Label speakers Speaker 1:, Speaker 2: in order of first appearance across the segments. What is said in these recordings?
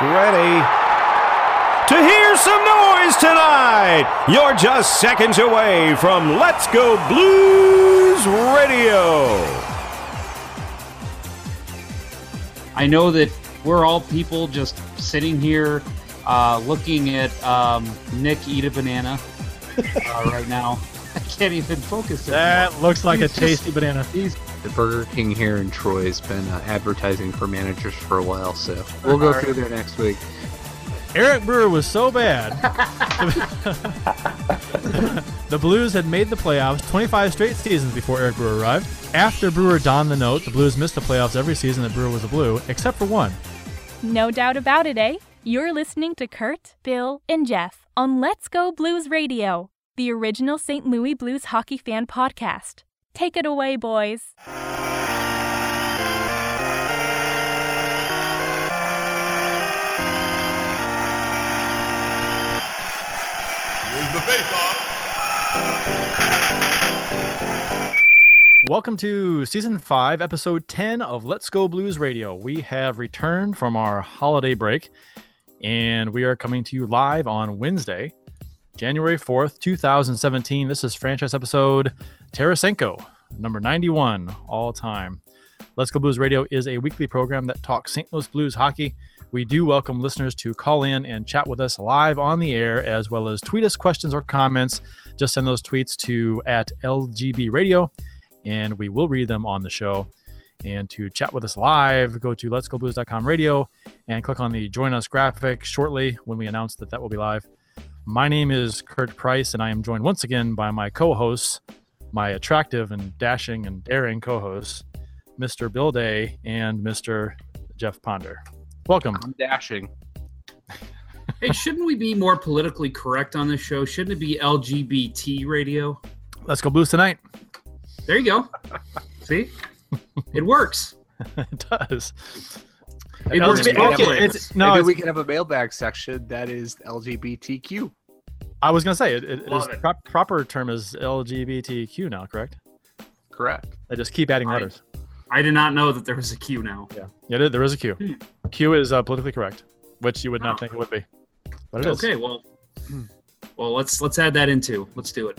Speaker 1: Get ready to hear some noise tonight. You're just seconds away from Let's Go Blues Radio.
Speaker 2: I know that we're all people just sitting here uh, looking at um, Nick eat a banana uh, right now. I can't even focus. anymore.
Speaker 3: That looks like
Speaker 2: He's
Speaker 3: a
Speaker 2: just-
Speaker 3: tasty banana.
Speaker 2: He's
Speaker 4: The Burger King here in Troy has been uh, advertising for managers for a while, so we'll go through there next week.
Speaker 3: Eric Brewer was so bad. the Blues had made the playoffs 25 straight seasons before Eric Brewer arrived. After Brewer donned the note, the Blues missed the playoffs every season that Brewer was a Blue, except for one.
Speaker 5: No doubt about it, eh? You're listening to Curt, Bill, and Jeff on Let's Go Blues Radio, the original St. Louis Blues hockey fan podcast. Take it away, boys.
Speaker 3: Welcome to season 5, episode 10 of Let's Go Blues Radio. We have returned from our holiday break and we are coming to you live on Wednesday, January 4th, 2017. This is franchise episode Tarasenko, number 91 all time. Let's Go Blues Radio is a weekly program that talks St. Louis Blues hockey. We do welcome listeners to call in and chat with us live on the air, as well as tweet us questions or comments. Just send those tweets to at LGB Radio, and we will read them on the show. And to chat with us live, go to Let's Go Blues.com radio and click on the Join Us graphic shortly when we announce that that will be live. My name is Curt Price, and I am joined once again by my co-hosts, my attractive and dashing and daring co-hosts, Mr. Bill Day and Mr. Jeff Ponder. Welcome.
Speaker 4: I'm dashing.
Speaker 2: hey, shouldn't we be more politically correct on this show? Shouldn't it be LGBT radio?
Speaker 3: Let's go Blues tonight.
Speaker 2: There you go. See, it works.
Speaker 3: it does.
Speaker 2: It
Speaker 3: No,
Speaker 2: works
Speaker 3: okay, it's- no,
Speaker 4: Maybe
Speaker 3: it's-
Speaker 4: we can have a mailbag section that is LGBTQ.
Speaker 3: I was gonna say it, it is
Speaker 2: it.
Speaker 3: pro- proper term is LGBTQ now, correct?
Speaker 4: Correct.
Speaker 3: They just keep adding
Speaker 2: I-
Speaker 3: letters.
Speaker 2: I did not know that there was a Q now.
Speaker 3: Yeah, yeah, there- is a Q.
Speaker 2: Hmm.
Speaker 3: Q is uh, politically correct, which you would not
Speaker 2: Oh.
Speaker 3: think it would be, but it is.
Speaker 2: Okay, well, well, let's let's add that into. Let's do it.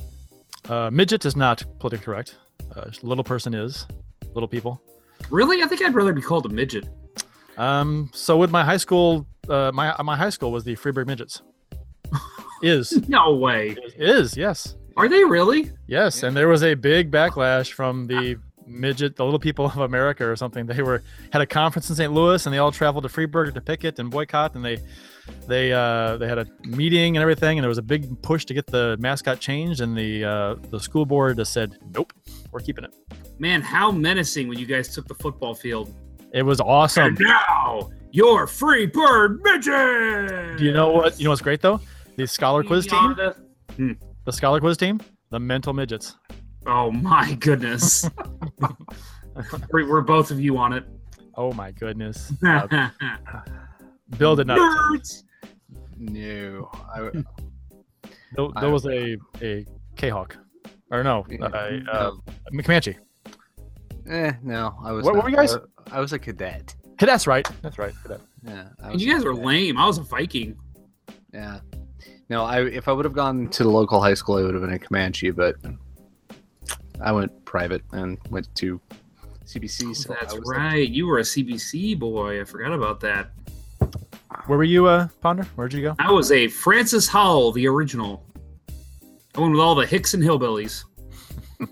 Speaker 3: Uh, midget is not politically correct. Uh, little person is. Little people.
Speaker 2: Really, I think I'd rather be called a midget.
Speaker 3: Um, so would my high school. Uh, my my high school was the Freeburg Midgets. Is
Speaker 2: No way.
Speaker 3: is yes
Speaker 2: Are they really?
Speaker 3: yes, and there was a big backlash from the midget, the little people of America or something. They were had a conference in St. Louis, and they all traveled to Freeburg to picket and boycott, and they they uh, they had a meeting and everything, and there was a big push to get the mascot changed, and the uh, the school board just said nope, we're keeping it.
Speaker 2: Man, how menacing when you guys took the football field.
Speaker 3: It was awesome.
Speaker 2: And now, your Freeburg midget.
Speaker 3: Do you know what? You know what's great though? The scholar quiz team,
Speaker 2: Hmm.
Speaker 3: the scholar quiz team, the mental midgets.
Speaker 2: Oh my goodness. we're, we're both of you on it.
Speaker 3: Oh my goodness. Uh, Bill did not.
Speaker 2: Nerds.
Speaker 4: No. I,
Speaker 3: Bill,
Speaker 4: I-
Speaker 3: was a a Kahok, or no, a, uh,
Speaker 4: no.
Speaker 3: Comanche.
Speaker 4: eh, no. I was.
Speaker 3: What- what
Speaker 4: not.
Speaker 3: were you guys?
Speaker 4: I, I was a cadet.
Speaker 3: That's right. That's right. Cadet.
Speaker 4: Yeah. I
Speaker 2: And
Speaker 4: was
Speaker 2: you guys are lame. I was a Viking.
Speaker 4: Yeah. No, I if I would have gone to the local high school, I would have been a Comanche, but I went private and went to CBC. So
Speaker 2: That's
Speaker 4: I was like-
Speaker 2: right. You were a CBC boy. I forgot about that.
Speaker 3: Where were you, uh, Ponder? Where'd you go?
Speaker 2: I was a Francis Howell, the original. I went with all the Hicks and Hillbillies.
Speaker 3: I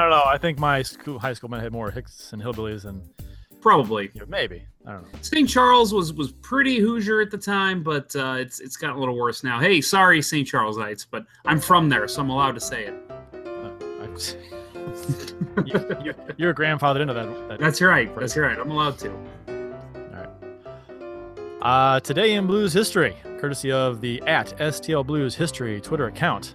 Speaker 3: don't know. I think my school, high school might have had more Hicks and hillbillies than
Speaker 2: Probably.
Speaker 3: know, maybe. I don't know.
Speaker 2: St. Charles was was pretty Hoosier at the time, but uh, it's it's gotten a little worse now. Hey, sorry, St. Charlesites, but I'm from there, so I'm allowed to say it.
Speaker 3: Uh, you, you, you're grandfathered into that. that
Speaker 2: That's right. That's right. I'm allowed to.
Speaker 3: Uh, today in Blues history, courtesy of the at STL Blues History Twitter account.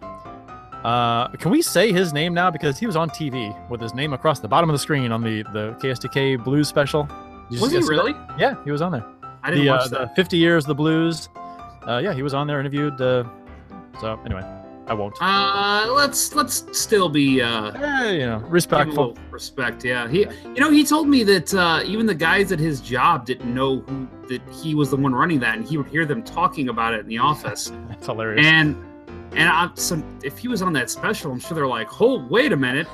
Speaker 3: Uh, can we say his name now because he was on TV with his name across the bottom of the screen on the the KSDK Blues special? Did
Speaker 2: Was he
Speaker 3: see that?
Speaker 2: really?
Speaker 3: Yeah, he was on there.
Speaker 2: I didn't
Speaker 3: the,
Speaker 2: watch
Speaker 3: uh, the
Speaker 2: that.
Speaker 3: 50 years of the blues. Uh, yeah, he was on there interviewed. Uh, so anyway, I won't.
Speaker 2: Uh, let's let's still be uh,
Speaker 3: Eh, you know, respectful.
Speaker 2: respect. Yeah, he, you know, he told me that uh, even the guys at his job didn't know who that he was the one running that, and he would hear them talking about it in the office.
Speaker 3: It's hilarious.
Speaker 2: And and I, so if he was on that special, I'm sure they're like, "Oh, wait a minute,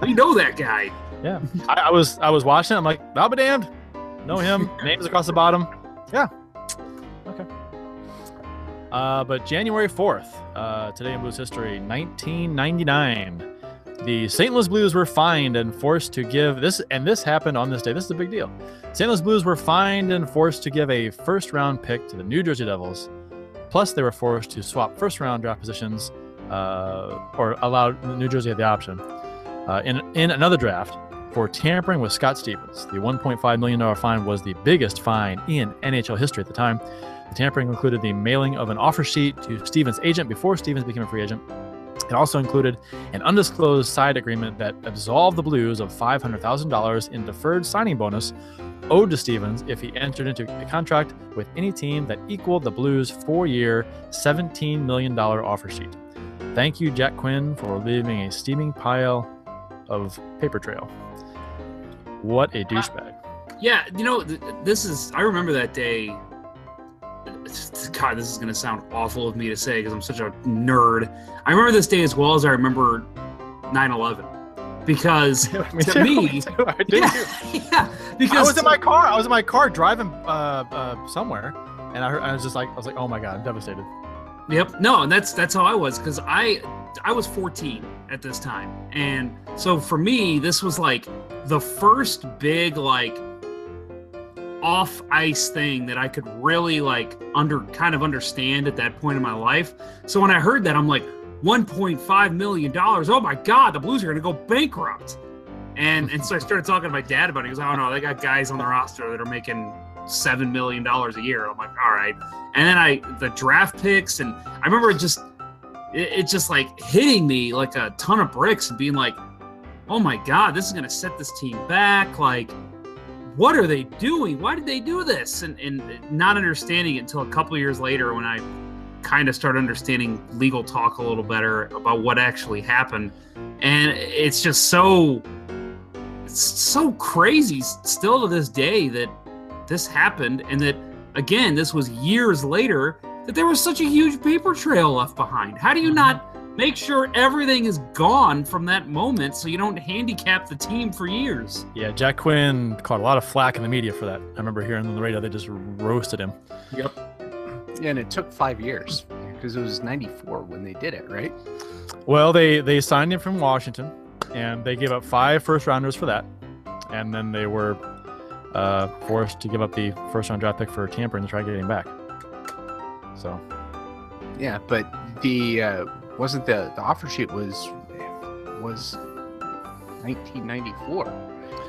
Speaker 2: we know that guy."
Speaker 3: Yeah, I, I was I was watching. it, I'm like, I'll be damned. Know him. Names across the bottom. Yeah. Okay. Uh, but January 4th, uh, today in Blues history, 1999, the St. Louis Blues were fined and forced to give this, and this happened on this day. This is a big deal. St. Louis Blues were fined and forced to give a first round pick to the New Jersey Devils. Plus, they were forced to swap first round draft positions, uh, or allowed New Jersey had the option uh, in in another draft for tampering with Scott Stevens. The 1.5 million dollar fine was the biggest fine in NHL history at the time. The tampering included the mailing of an offer sheet to Stevens' agent before Stevens became a free agent. It also included an undisclosed side agreement that absolved the Blues of $500,000 in deferred signing bonus owed to Stevens if he entered into a contract with any team that equaled the Blues' four-year, $17 million offer sheet. Thank you, Jack Quinn, for leaving a steaming pile of paper trail. What a douchebag.
Speaker 2: Yeah, you know, th- this is. I remember that day. God, this is going to sound awful of me to say because I'm such a nerd. I remember this day as well as I remember 9 11. Because to me,
Speaker 3: too. I did
Speaker 2: yeah, yeah, because
Speaker 3: I was in my car. I was in my car driving uh, uh, somewhere, and I, heard, I was just like, I was like, oh my god, I'm devastated.
Speaker 2: Yep. No, and that's that's how I was because I I was 14 at this time, and so for me, this was like the first big like off ice thing that I could really like under kind of understand at that point in my life. So when I heard that, I'm like, 1.5 million dollars. Oh my God, the Blues are going to go bankrupt. And and so I started talking to my dad about it. He goes, "Oh no, they got guys on the roster that are making seven million dollars a year." I'm like, "All right." And then I the draft picks, and I remember it just it, it just like hitting me like a ton of bricks and being like, "Oh my God, this is going to set this team back." Like, what are they doing? Why did they do this? And and not understanding it until a couple years later when I kind of started understanding legal talk a little better about what actually happened. And it's just so it's so crazy still to this day that this happened and that again this was years later that there was such a huge paper trail left behind. How do you mm-hmm. not make sure everything is gone from that moment so you don't handicap the team for years?
Speaker 3: Yeah, Jack Quinn caught a lot of flack in the media for that. I remember hearing on the radio they just roasted him.
Speaker 2: Yep.
Speaker 4: Yeah, and it took five years because it was 94 when they did it, right?
Speaker 3: Well, they they signed him from Washington, and they gave up five first rounders for that, and then they were uh, forced to give up the first round draft pick for tampering to try getting him back. So
Speaker 4: Yeah, but the uh, wasn't the the offer sheet was was 1994,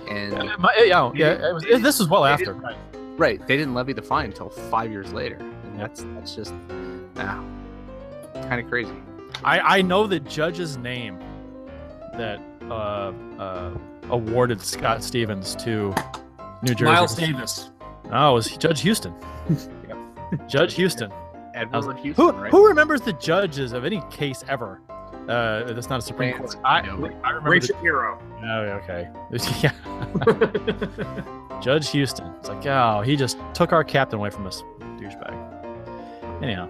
Speaker 4: and
Speaker 3: yeah, my- yeah, yeah, it was, it- this was well after.
Speaker 4: didn't- right, they didn't levy the fine until five years later, and that's that's just ah, kind of crazy.
Speaker 3: I I know the judge's name that uh, uh, awarded Scott Stevens to New Jersey.
Speaker 2: Miles Davis.
Speaker 3: Oh, it was Judge Houston. Judge Houston.
Speaker 4: Edward
Speaker 3: like,
Speaker 4: Houston,
Speaker 3: Who
Speaker 4: right?
Speaker 3: who remembers the judges of any case ever? Uh, that's not a Supreme
Speaker 4: Lance,
Speaker 3: Court. I,
Speaker 4: nobody.
Speaker 3: I remember.
Speaker 2: Ray
Speaker 3: The,
Speaker 2: Shapiro.
Speaker 3: oh, okay. yeah. Judge Houston. It's like, oh, he just took our captain away from us, douchebag. Anyhow,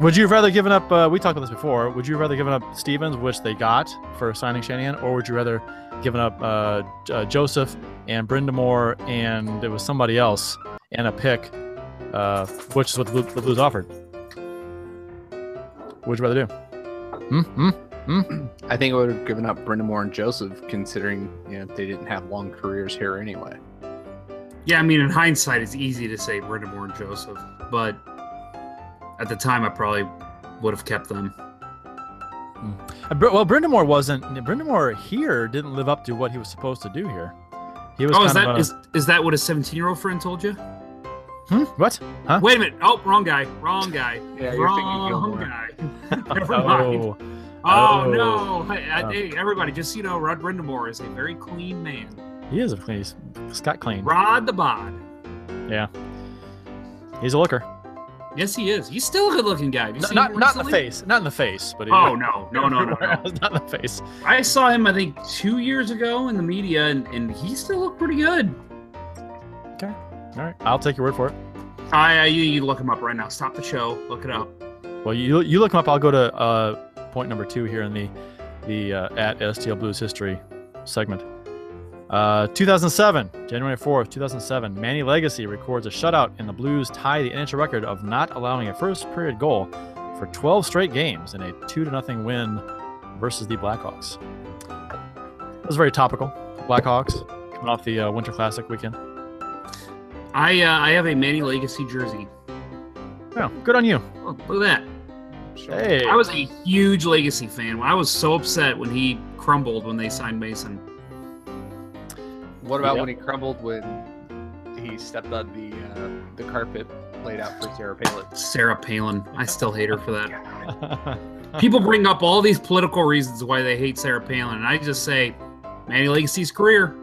Speaker 3: would you have rather given up? Uh, we talked about this before. Would you have rather given up Stevens, which they got for signing Shanahan, or would you rather given up uh, uh, Joseph and Brind'Amour and it was somebody else and a pick, uh, which is what the Blues offered? Would you rather do? Hmm? Hmm? Hmm?
Speaker 4: I think I would have given up Brendan Moore and Joseph, considering you know they didn't have long careers here anyway.
Speaker 2: Yeah, I mean, in hindsight, it's easy to say Brind'Amour and Joseph, but at the time, I probably would have kept them.
Speaker 3: Uh, Br- Well, Brind'Amour wasn't. Brind'Amour here didn't live up to what he was supposed to do here. He was
Speaker 2: Oh, is that
Speaker 3: a,
Speaker 2: is, is that what a 17 year old friend told you?
Speaker 3: Hmm? What? Huh?
Speaker 2: Wait a minute. Oh, wrong guy. Wrong guy.
Speaker 4: Yeah, you're thinking
Speaker 2: wrong
Speaker 4: Gilmore.
Speaker 2: guy. Never mind.
Speaker 3: Oh,
Speaker 2: Oh,
Speaker 3: Oh.
Speaker 2: no. Hey,
Speaker 3: Oh.
Speaker 2: hey, everybody, just so you know, Rod Brind'Amour is a very clean man.
Speaker 3: he is a clean. He's Scott Clean.
Speaker 2: Rod the Bod.
Speaker 3: Yeah, he's a looker.
Speaker 2: Yes, he is. He's still a good-looking guy. Have you
Speaker 3: N-
Speaker 2: seen
Speaker 3: not not in the face, not in the face, but
Speaker 2: Oh no, no, no, no, no.
Speaker 3: not in the face.
Speaker 2: I saw him, I think, two years ago in the media, and, and he still looked pretty good.
Speaker 3: All right, I'll take your word for it.
Speaker 2: I, I you, you look him up right now. Stop the show. Look it up.
Speaker 3: Well, you you look him up. I'll go to uh, point number two here in the the uh, at STL Blues history segment. Uh, 2007, January 4th, 2007, Manny Legace records a shutout, and the Blues tie the NHL record of not allowing a first period goal for 12 straight games in a two to nothing win versus the Blackhawks. It was very topical. Blackhawks coming off the uh, Winter Classic weekend.
Speaker 2: I uh, I have a Manny Legace jersey.
Speaker 3: Oh, good on you.
Speaker 2: Oh, look at that.
Speaker 3: Hey,
Speaker 2: I was a huge Legace fan. I was so upset when he crumbled when they signed Mason.
Speaker 4: What about
Speaker 3: Yeah.
Speaker 4: when he crumbled when he stepped on the uh, the carpet laid out for Sarah Palin?
Speaker 2: Sarah Palin. I still hate her for that. People bring up all these political reasons why they hate Sarah Palin, and I just say, Manny Legace's career.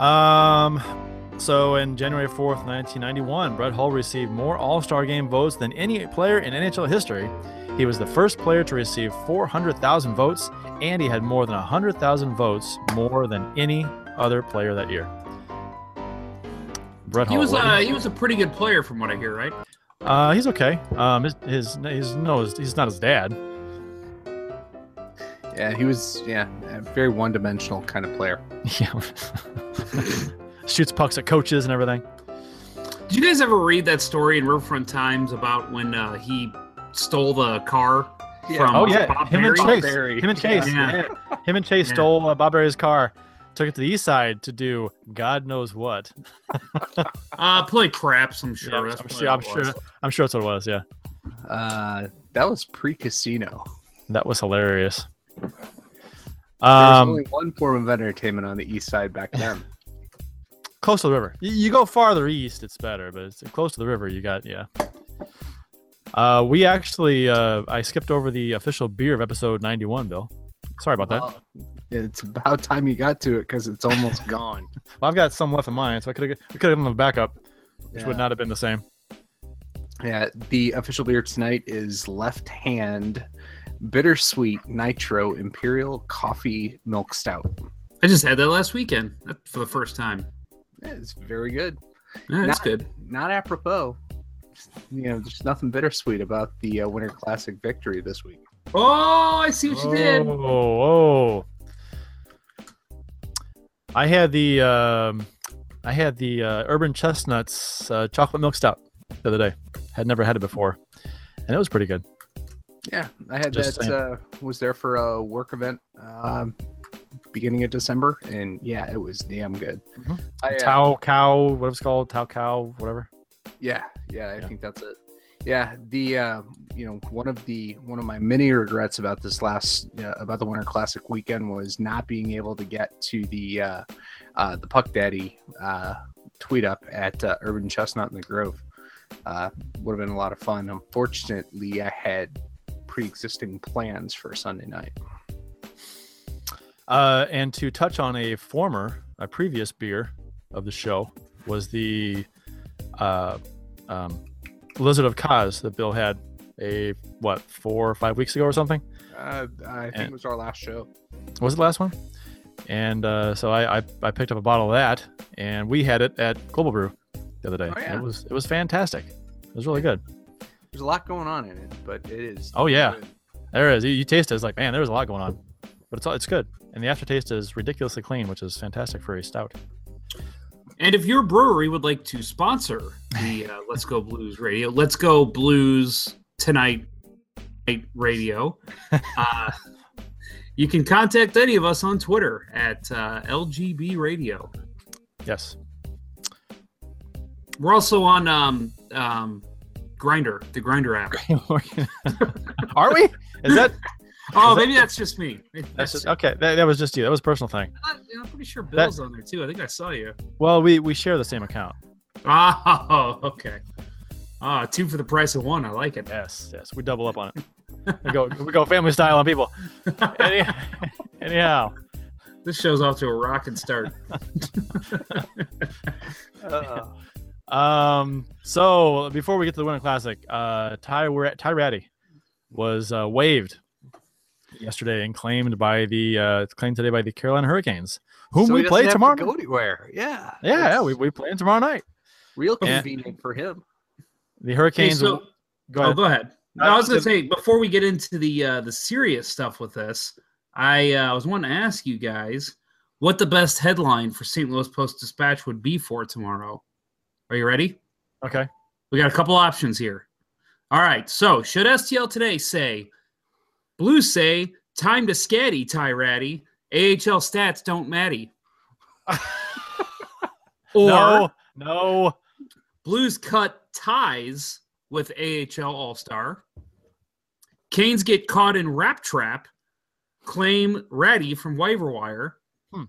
Speaker 3: Um, so in January 4th, 1991, Brett Hull received more All Star game votes than any player in NHL history. He was the first player to receive 400,000 votes, and he had more than 100,000 votes more than any other player that year. Brett
Speaker 2: He
Speaker 3: Hull.
Speaker 2: was
Speaker 3: what-
Speaker 2: uh, he was a pretty good player from what I hear, right?
Speaker 3: uh, he's okay. Um, his, his, his no, his- he's not his dad.
Speaker 4: Yeah, he was yeah a very one dimensional kind of player.
Speaker 3: Yeah. Shoots pucks at coaches and everything.
Speaker 2: Did you guys ever read that story in Riverfront Times about when uh, he stole the car from
Speaker 3: Oh
Speaker 2: uh,
Speaker 3: yeah,
Speaker 2: Bob
Speaker 3: him and
Speaker 2: Berry?
Speaker 3: Chase.
Speaker 4: Barry.
Speaker 3: Him and Chase.
Speaker 2: Yeah.
Speaker 3: yeah. Him and Chase
Speaker 2: Yeah.
Speaker 3: stole uh, Bob Berry's car, took it to the east side to do God knows what.
Speaker 2: Uh, play craps, I'm sure.
Speaker 3: Yeah,
Speaker 2: That's
Speaker 3: I'm sure. I'm
Speaker 2: what it was.
Speaker 3: sure. I'm sure that's what it was. Yeah,
Speaker 4: Uh, that was pre-casino.
Speaker 3: that was hilarious. Um,
Speaker 4: only one form of entertainment on the east side back then.
Speaker 3: close to the river. You, you go farther east, it's better, but it's close to the river. You got yeah. Uh, we actually, uh, I skipped over the official beer of episode 91, Bill. Sorry about that.
Speaker 4: It's about time you got to it because it's almost gone.
Speaker 3: Well, I've got some left in mine, so I could have, we could have given them a backup, which would not have been the same.
Speaker 4: Yeah, the official beer tonight is Left Hand Bittersweet Nitro Imperial Coffee Milk Stout.
Speaker 2: I just had that last weekend for the first time.
Speaker 4: Yeah, It's very good.
Speaker 2: Yeah, that's
Speaker 4: Not-
Speaker 2: good.
Speaker 4: Not apropos. You know, there's nothing bittersweet about the uh, Winter Classic victory this week.
Speaker 2: Oh, I see what you did.
Speaker 3: Oh, oh. I had the um, I had the uh, Urban Chestnuts uh, chocolate milk stout the other day. Had never had it before, and it was pretty good.
Speaker 4: Yeah, I had
Speaker 3: Just
Speaker 4: that. Uh, was there for a work event um, beginning of December, and yeah, it was damn good.
Speaker 3: Mhm.
Speaker 4: I, uh,
Speaker 3: Tau cow, what it's called, Tau cow, whatever.
Speaker 4: Yeah, yeah, I
Speaker 3: Yeah.
Speaker 4: think that's it. Yeah, the uh, you know one of the one of my many regrets about this last uh, about the Winter Classic weekend was not being able to get to the uh, uh, the Puck Daddy uh, tweet up at uh, Urban Chestnut in the Grove. Uh, would have been a lot of fun. Unfortunately, I had pre-existing plans for Sunday night.
Speaker 3: Uh, and to touch on a former, a previous beer of the show was the uh, um, Lizard of Koz that Bill had a what four or five weeks ago or something.
Speaker 4: Uh, I think
Speaker 3: And-
Speaker 4: it was our last show.
Speaker 3: was it the last one? And uh, so I, I I picked up a bottle of that, and we had it at Global Brew the other day.
Speaker 4: Oh, yeah.
Speaker 3: It was it was fantastic. It was really good.
Speaker 4: There's a lot going on in it, but it is.
Speaker 3: Oh, yeah.
Speaker 4: good.
Speaker 3: There is. You, you taste it. It's like man, there's a lot going on, but it's all- it's good. And the aftertaste is ridiculously clean, which is fantastic for a stout.
Speaker 2: And if your brewery would like to sponsor the uh, Let's Go Blues Radio, Let's Go Blues Tonight Night Radio, uh, you can contact any of us on Twitter at uh, LGB Radio.
Speaker 3: Yes.
Speaker 2: We're also on um, um, Grindr, the Grindr app.
Speaker 3: Are we? Is that?
Speaker 2: Oh,
Speaker 3: Is that-
Speaker 2: maybe that's just me.
Speaker 3: That's
Speaker 2: That's
Speaker 3: just, okay. That, that was just you. That was a personal thing.
Speaker 2: I'm pretty sure Bill's on there too. I think I saw you.
Speaker 3: Well, we we share the same account.
Speaker 2: Oh, okay. Ah, two for the price of one. I like it.
Speaker 3: Yes, yes. We double up on it. We go we go family style on people. Any, anyhow.
Speaker 2: This show's off to a rocking start.
Speaker 3: Um. So before we get to the Winter Classic, uh, Ty Ty Rattie was uh, waived yesterday and claimed by the uh, claimed today by the Carolina Hurricanes, whom
Speaker 4: So
Speaker 3: we play
Speaker 4: have to
Speaker 3: tomorrow.
Speaker 4: Go anywhere? Yeah.
Speaker 3: yeah, yeah, we we play tomorrow night.
Speaker 4: real
Speaker 3: Yeah.
Speaker 4: convenient for him.
Speaker 3: The
Speaker 2: Hey,
Speaker 3: Hurricanes.
Speaker 2: so,
Speaker 3: go
Speaker 2: oh,
Speaker 3: ahead.
Speaker 2: go ahead. No, I was going to say before we get into the uh, the serious stuff with this, I uh, I was wanting to ask you guys what the best headline for St. Louis Post Dispatch would be for tomorrow. Are you ready?
Speaker 3: Okay.
Speaker 2: We got a couple options here. All right. So, should STL today say, Blues say, time to scatty, Ty Rattie. AHL stats don't matty. or
Speaker 3: no, no.
Speaker 2: Blues cut ties with AHL All Star. Canes get caught in rap trap. Claim Rattie from waiver wire.
Speaker 3: Hmm.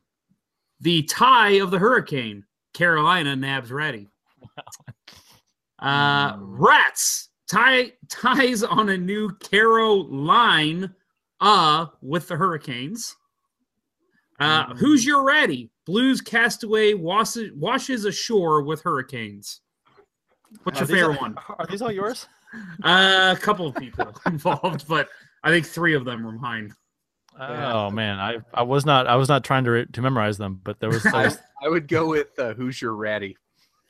Speaker 2: The tie of the Hurricane. Carolina nabs Rattie. Uh, rats tie ties on a new Caro line. Uh, with the Hurricanes. Uh, who's your Rattie? Blues castaway washes, washes ashore with Hurricanes. What's
Speaker 3: Are
Speaker 2: your favorite
Speaker 3: all-
Speaker 2: one?
Speaker 3: Are these all yours?
Speaker 2: Uh, a couple of people involved, but I think three of them were mine.
Speaker 3: Oh man, I I was not I was not trying to re- to memorize them, but there was, there
Speaker 4: I, I would go with uh, who's your ratty.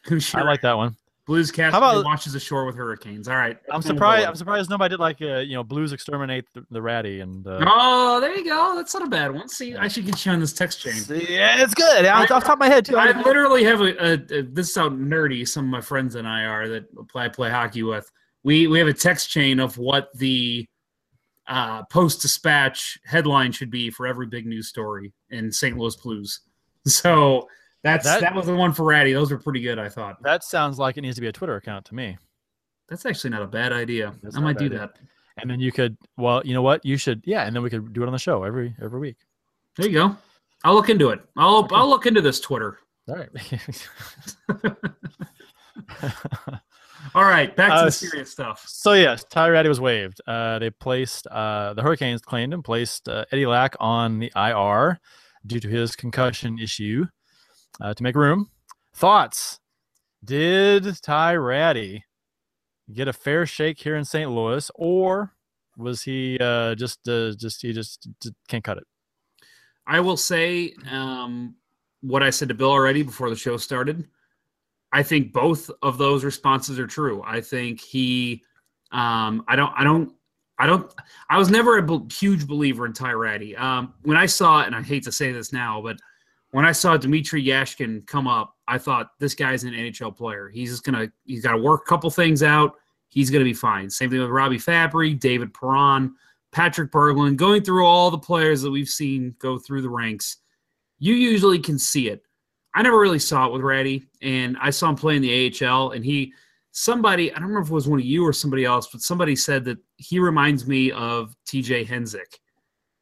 Speaker 2: Who's
Speaker 3: I like that one.
Speaker 2: Blues cast
Speaker 3: How about-
Speaker 2: watches ashore with hurricanes? All right.
Speaker 3: I'm surprised. I'm surprised nobody did like uh, you know blues exterminate the, the ratty and. Uh,
Speaker 2: Oh, there you go. That's not a bad one. See, I should get you on this text chain.
Speaker 3: Yeah, it's good. Off, off top of my head too.
Speaker 2: I literally have a, a, a this is how nerdy some of my friends and I are that I play hockey with. We we have a text chain of what the uh, post dispatch headline should be for every big news story in St. Louis Blues. So that's
Speaker 3: That-
Speaker 2: that, was the one for Rattie. Those were pretty good, I thought.
Speaker 3: that sounds like it needs to be a Twitter account to me.
Speaker 2: That's actually not a bad idea.
Speaker 3: That's
Speaker 2: I might do
Speaker 3: bad
Speaker 2: that.
Speaker 3: And then you could, well, you know what? You should, yeah. And then we could do it on the show every every week.
Speaker 2: There you go. I'll look into it. I'll
Speaker 3: Okay.
Speaker 2: I'll look into this Twitter.
Speaker 3: All right.
Speaker 2: All right, back to
Speaker 3: Uh,
Speaker 2: the serious stuff.
Speaker 3: so yes, Ty Rattie was waived. Uh, they placed uh, the Hurricanes claimed and placed uh, Eddie Lack on the IR due to his concussion issue uh, to make room. Thoughts? Did Ty Rattie get a fair shake here in St. Louis, or was he uh, just uh, just he just, just can't cut it?
Speaker 2: I will say um, what I said to Bill already before the show started. I think both of those responses are true. I think he, um, I don't, I don't, I don't, I was never a huge believer in Ty Rattie. Um, when I saw, and I hate to say this now, but when I saw Dmitrij Jaskin come up, I thought this guy's an NHL player. He's just gonna, he's got to work a couple things out. He's gonna be fine. Same thing with Robby Fabbri, David Perron. Patrick Berglund, going through all the players that we've seen go through the ranks, you usually can see it. I never really saw it with Rattie, and I saw him play in the AHL, and he, somebody, I don't remember if it was one of you or somebody else, but somebody said that he reminds me of TJ Hensick,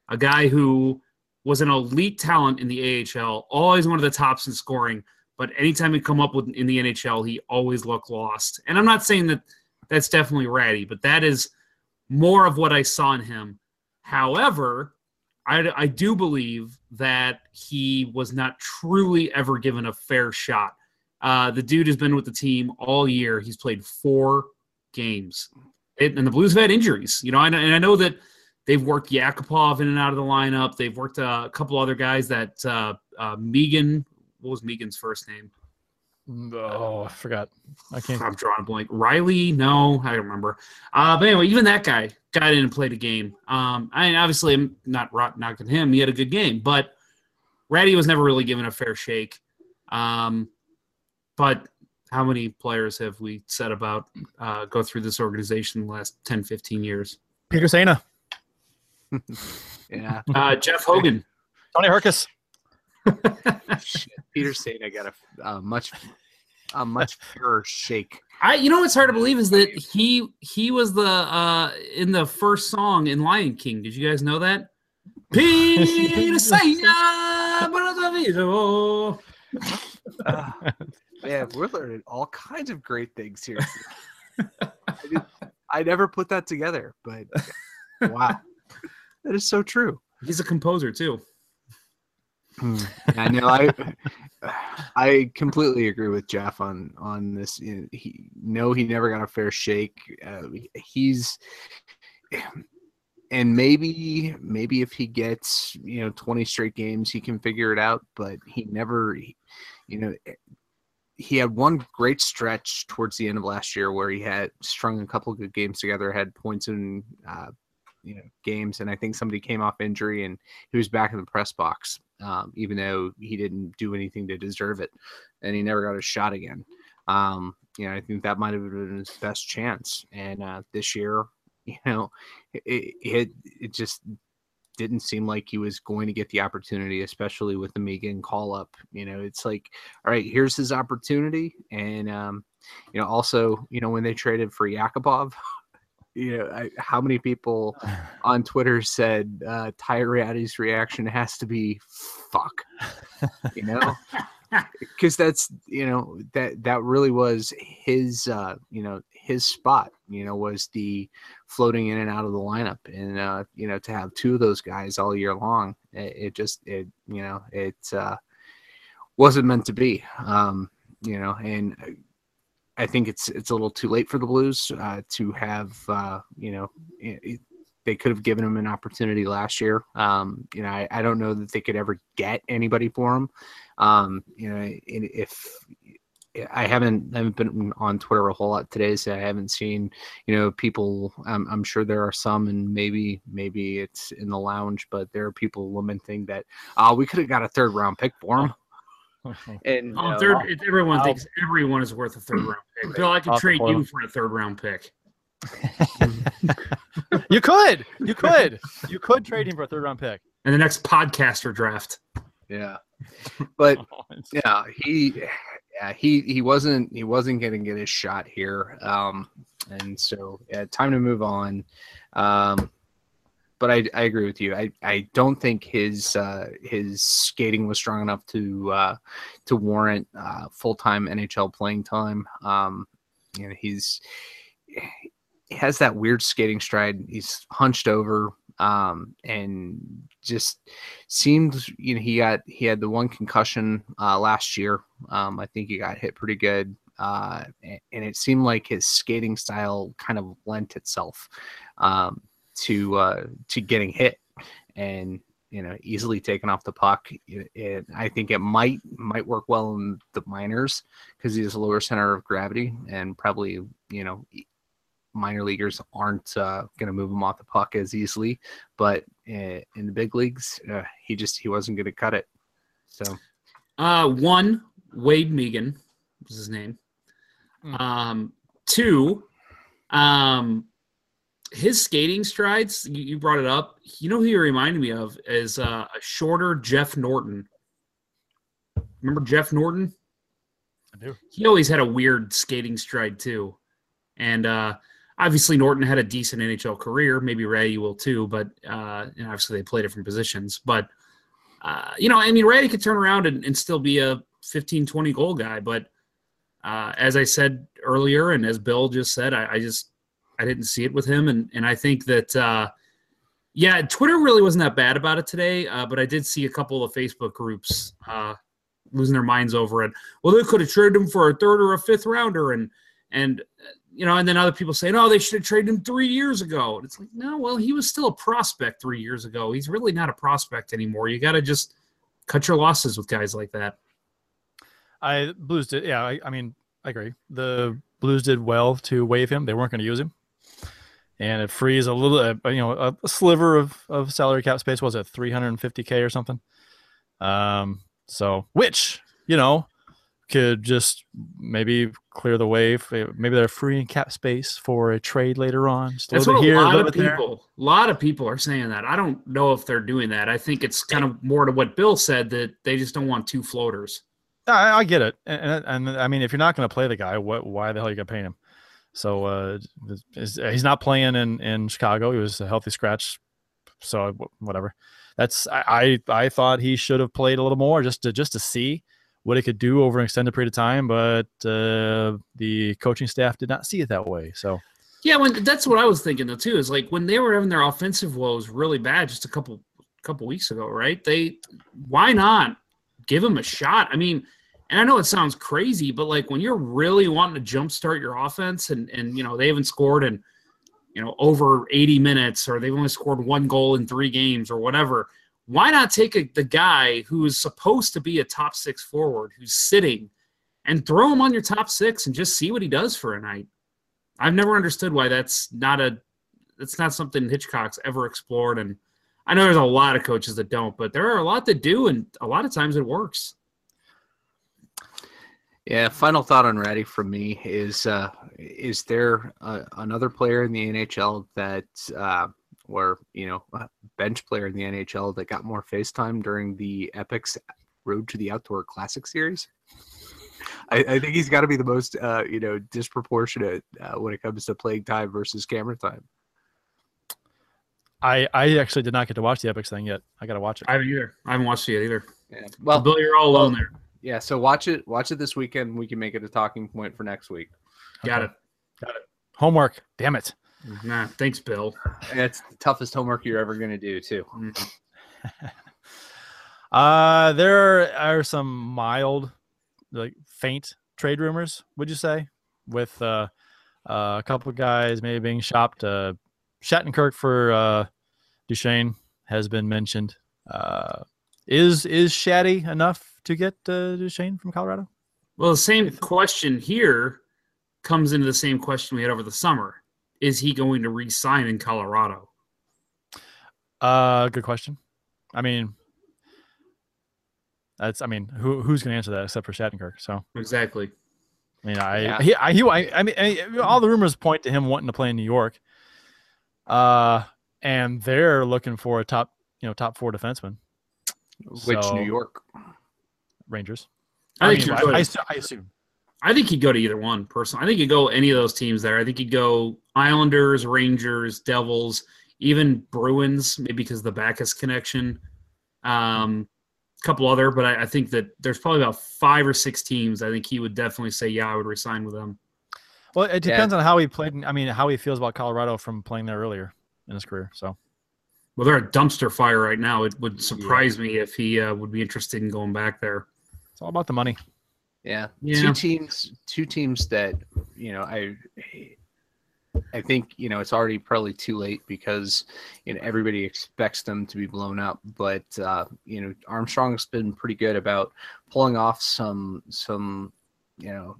Speaker 2: a guy who was an elite talent in the AHL, always one of the tops in scoring, but anytime he come up with in the NHL, he always looked lost. And I'm not saying that that's definitely Rattie, but that is more of what I saw in him. However, I, I do believe that he was not truly ever given a fair shot. Uh, the dude has been with the team all year. He's played four games, it, and the Blues have had injuries. You know, and, and I know that they've worked Yakupov in and out of the lineup. They've worked uh, a couple other guys that uh, uh, Megan. What was Megan's first name?
Speaker 3: Oh, I forgot. I can't.
Speaker 2: I'm drawing a blank. Riley? No, I don't remember. Uh, but anyway, even that guy got in and played a game. Um, I mean, obviously, I'm not rot- knocking him. He had a good game, but Rattie was never really given a fair shake. Um, but how many players have we said about uh, go through this organization in the last 10, 15 years?
Speaker 3: Peter Sejna,
Speaker 4: Yeah.
Speaker 2: Uh, Jeff Hogan.
Speaker 3: Tony Herkus.
Speaker 4: Shit. Peter Sejna got a uh, much a much fairer shake.
Speaker 2: I, you know, what's hard to believe is that he he was the uh, in the first song in Lion King. Did you guys know that? Peter Sejna, Barazavizo.
Speaker 4: Uh, man, we're learning all kinds of great things here. I, did, I never put that together, but wow, that is so true.
Speaker 2: He's a composer too.
Speaker 4: I know. I I completely agree with Jeff on on this. He no, he never got a fair shake. Uh, he's and maybe maybe if he gets you know 20 straight games, he can figure it out. But he never, you know, he had one great stretch towards the end of last year where he had strung a couple good games together, had points in uh, you know games, and I think somebody came off injury and he was back in the press box, um, even though he didn't do anything to deserve it, and he never got a shot again. Um, you know, I think that might have been his best chance, and uh, this year, you know, it, it it just didn't seem like he was going to get the opportunity, especially with the Megan call up. You know, it's like, all right, here's his opportunity. And, um, you know, also, you know, when they traded for Yakupov, you know, I, how many people on Twitter said uh, Ty Rattie's reaction has to be fuck, you know, because that's, you know, that, that really was his, uh, you know, his spot, you know, was the floating in and out of the lineup. And, uh, you know, to have two of those guys all year long, it, it just, it, you know, it uh, wasn't meant to be, um, you know, and I think it's, it's a little too late for the Blues uh, to have, uh, you know, it, they could have given him an opportunity last year. Um, you know, I, I, don't know that they could ever get anybody for him. Um, you know, if I haven't I haven't been on Twitter a whole lot today, so I haven't seen you know people. I'm, I'm sure there are some, and maybe maybe it's in the lounge, but there are people lamenting that uh, we could have got a third round pick for him.
Speaker 2: and oh, third, everyone I'll, thinks everyone is worth a third round pick. Bill, I could trade you for a third round pick.
Speaker 3: you could, you could, you could trade him for a third round pick.
Speaker 2: And the next podcaster draft.
Speaker 4: Yeah, but yeah, he yeah, he he wasn't he wasn't going to get his shot here, um, and so yeah, time to move on. Um, but I, I agree with you. I, I don't think his uh, his skating was strong enough to uh, to warrant uh, full time NHL playing time. Um, you know, he's he has that weird skating stride. He's hunched over um, and just seemed you know he got he had the one concussion uh, last year. Um, I think he got hit pretty good, uh, and it seemed like his skating style kind of lent itself um, to uh, to getting hit and you know easily taken off the puck. It, it, I think it might might work well in the minors because he has a lower center of gravity and probably you know minor leaguers aren't uh, going to move him off the puck as easily. But uh, in the big leagues, uh, he just he wasn't going to cut it. So,
Speaker 2: uh, one Wade Megan was his name. Mm. Um, two, um, his skating strides. You, you, brought it up. You know who he reminded me of is uh, a shorter Jeff Norton. Remember Jeff Norton?
Speaker 3: I do.
Speaker 2: He always had a weird skating stride too, and uh, obviously Norton had a decent NHL career. Maybe Ray will too, but uh, and obviously they play different positions. But uh, you know, I mean, Ray could turn around and, and still be a 15, 20 goal guy. But uh, as I said earlier, and as Bill just said, I, I, just I didn't see it with him, and and I think that. Uh, yeah, Twitter really wasn't that bad about it today, uh, but I did see a couple of Facebook groups uh, losing their minds over it. Well, they could have traded him for a third or a fifth rounder, and and you know, and then other people saying, no, they should have traded him three years ago. And it's like, no, well, he was still a prospect three years ago. He's really not a prospect anymore. You got to just cut your losses with guys like that.
Speaker 3: I Blues did, yeah. I, I mean, I agree. The Blues did well to waive him. They weren't going to use him, and it frees a little, uh, you know, a, a, sliver of of salary cap space. Was it 350k or something? Um, so which you know could just maybe clear the way. Maybe they're freeing cap space for a trade later on.
Speaker 2: Just a That's what here, a lot of people, a lot of people are saying that. I don't know if they're doing that. I think it's kind of more to what Bill said that they just don't want two floaters.
Speaker 3: I, I get it, and, and, and, I mean, if you're not going to play the guy, what? Why the hell are you got to pay him? So uh, he's not playing in in Chicago. He was a healthy scratch, so whatever. That's I I, thought he should have played a little more just to just to see what it could do over an extended period of time, but uh, the coaching staff did not see it that way. So,
Speaker 2: yeah, when that's what I was thinking though too. Is like when they were having their offensive woes really bad just a couple couple weeks ago, right? They why not give him a shot? I mean, And I know it sounds crazy, but like when you're really wanting to jumpstart your offense and and you know they haven't scored in you know over 80 minutes or they've only scored one goal in three games or whatever, why not take a, the guy who is supposed to be a top six forward who's sitting and throw him on your top six and just see what he does for a night? I've never understood why that's not a that's not something Hitchcock's ever explored and I know there's a lot of coaches that don't, but there are a lot that do, and a lot of times it works.
Speaker 4: Yeah, final thought on Rattie from me is: uh, is there uh, another player in the NHL that, uh, or you know, a bench player in the NHL that got more face time during the Epix Road to the Outdoor Classic series? I, I think he's got to be the most, uh, you know, disproportionate uh, when it comes to playing time versus camera time.
Speaker 3: I I actually did not get to watch the Epix thing yet. I got to watch it.
Speaker 2: I haven't either. I haven't watched it yet either.
Speaker 4: Yeah.
Speaker 2: Well,
Speaker 4: Well,
Speaker 2: Bill, you're all alone
Speaker 4: well,
Speaker 2: there.
Speaker 4: Yeah. So watch it. Watch it this weekend. We can make it a talking point for next week.
Speaker 2: Got
Speaker 3: Okay.
Speaker 2: it. Got it.
Speaker 3: Homework. Damn it.
Speaker 2: Nah, thanks, Bill.
Speaker 4: And it's the toughest homework you're ever going to do, too.
Speaker 3: Uh, there are some mild, like faint trade rumors. Would you say, with uh, uh, a couple of guys maybe being shopped? Uh, Shattenkirk for uh, Duchene has been mentioned. Uh, is is Shatty enough to get uh, Duchene from Colorado?
Speaker 2: Well, the same question here comes into the same question we had over the summer. Is he going to re-sign in Colorado?
Speaker 3: Uh, good question. I mean, that's I mean, who who's going to answer that except for Shattenkirk? So
Speaker 2: Exactly.
Speaker 3: I mean, I
Speaker 4: Yeah.
Speaker 3: he, I, he, I, I mean, I, all the rumors point to him wanting to play in New York. Uh, and they're looking for a top, you know, top four defenseman,
Speaker 4: Which
Speaker 3: So-
Speaker 4: New York?
Speaker 3: Rangers.
Speaker 2: I, think
Speaker 3: mean,
Speaker 2: he'd
Speaker 3: I,
Speaker 2: go to-
Speaker 3: I, I assume.
Speaker 2: I think he'd go to either one. Personally, I think he'd go any of those teams there. I think he'd go Islanders, Rangers, Devils, even Bruins, maybe because of the Backes connection. Um, a couple other, but I, I think that there's probably about five or six teams. I think he would definitely say, "Yeah, I would resign with them."
Speaker 3: Well, it depends on how he played. I mean, how he feels about Colorado from playing there earlier in his career. So
Speaker 2: Well, they're a dumpster fire right now. It would surprise me if he uh, would be interested in going back there.
Speaker 3: It's all about the money.
Speaker 4: Yeah.
Speaker 2: Yeah.
Speaker 4: Two teams. Two teams that you know. I. I think you know it's already probably too late because you know everybody expects them to be blown up. But uh, you know Armstrong's been pretty good about pulling off some some you know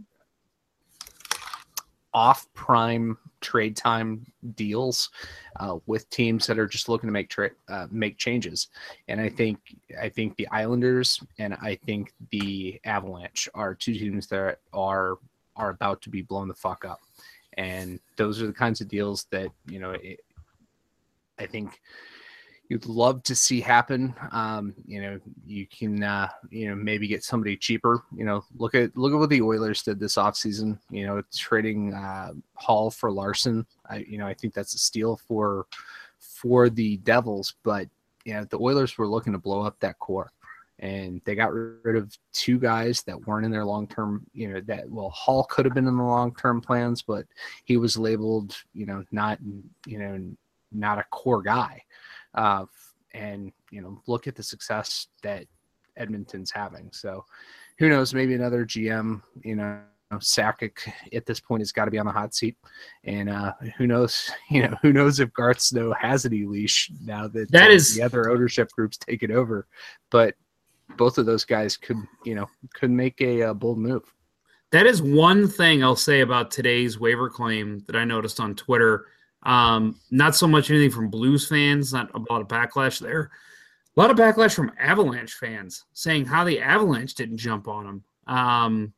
Speaker 4: off prime trade time deals uh, with teams that are just looking to make tra- uh, make changes. And I think I think the Islanders and I think the Avalanche are two teams that are are about to be blown the fuck up. And those are the kinds of deals that you know. It, I think you'd love to see happen. Um, you know, you can uh, you know maybe get somebody cheaper. You know, look at look at what the Oilers did this offseason. You know, trading uh, Hall for Larsson. I you know I think that's a steal for for the Devils, but you know the Oilers were looking to blow up that core. And they got rid of two guys that weren't in their long term, you know, that well, Hall could have been in the long term plans, but he was labeled, you know, not, you know, not a core guy. Uh, and you know look at the success that Edmonton's having. So who knows? Maybe another GM. You know, Sakic at this point has got to be on the hot seat, and uh, who knows? You know, who knows if Garth Snow has any leash now that
Speaker 2: That
Speaker 4: uh,
Speaker 2: is-
Speaker 4: the other ownership groups take it over. But both of those guys could, you know, could make a, uh bold move.
Speaker 2: That is one thing I'll say about today's waiver claim that I noticed on Twitter. Um, not so much anything from Blues fans, not a lot of backlash there. A lot of backlash from Avalanche fans saying how the Avalanche didn't jump on him. Um,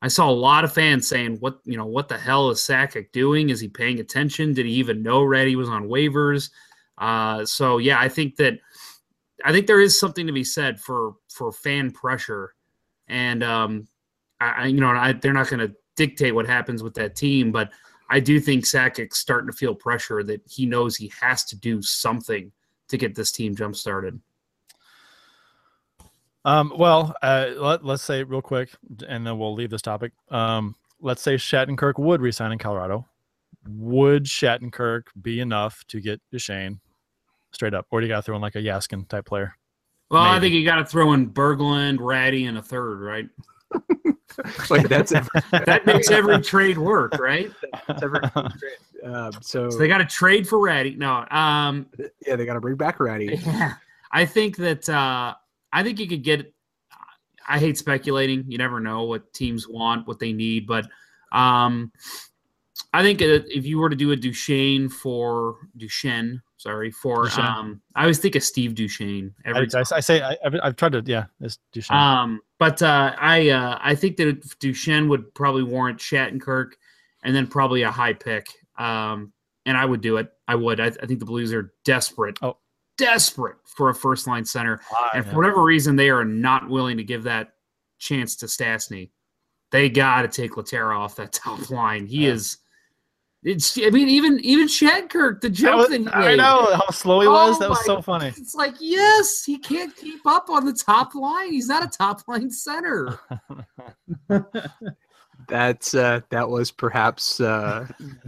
Speaker 2: I saw a lot of fans saying, "What you know? What the hell is Sakic doing? Is he paying attention? Did he even know Rattie was on waivers?" Uh, so yeah, I think that I think there is something to be said for for fan pressure, and um, I, you know, I, they're not going to dictate what happens with that team, but I do think Sakic's starting to feel pressure that he knows he has to do something to get this team jump started.
Speaker 3: Um, well, uh, let, let's say real quick, and then we'll leave this topic. Um, let's say Shattenkirk would resign in Colorado. Would Shattenkirk be enough to get Duchene straight up, or do you got to throw in like a Jaskin type player?
Speaker 2: Well, I think you got to throw in Berglund, Rattie, and a third, right?
Speaker 4: Wait, that's every,
Speaker 2: That makes every trade work, right?
Speaker 4: every um, so,
Speaker 2: So they got to trade for Rattie. No, um,
Speaker 4: yeah, they got to bring back Rattie.
Speaker 2: yeah, I think that uh, I think you could get. I hate speculating. You never know what teams want, what they need, but um, I think if you were to do a Duchesne for Duchesne, sorry for
Speaker 3: Duchesne.
Speaker 2: um, I always think of Steve Duchesne
Speaker 3: I,
Speaker 2: every
Speaker 3: I, I say I, I've, I've tried to yeah. It's Duchesne.
Speaker 2: Um, but uh, I uh, I think that Duchesne would probably warrant Shattenkirk, and then probably a high pick. Um, and I would do it. I would. I, I think the Blues are desperate,
Speaker 3: Oh.
Speaker 2: desperate for a first line center, and
Speaker 3: Yeah.
Speaker 2: for whatever reason, they are not willing to give that chance to Stastny. They got to take Lehtera off that top line. He
Speaker 3: Yeah.
Speaker 2: is. It's. I mean, even even Shattenkirk, the
Speaker 3: That
Speaker 2: joke
Speaker 3: was-
Speaker 2: that he
Speaker 3: I know how slow he
Speaker 2: Oh
Speaker 3: was. That was so funny.
Speaker 2: It's like, yes, he can't keep up on the top line. He's not a top line center.
Speaker 4: That's uh, that was perhaps uh,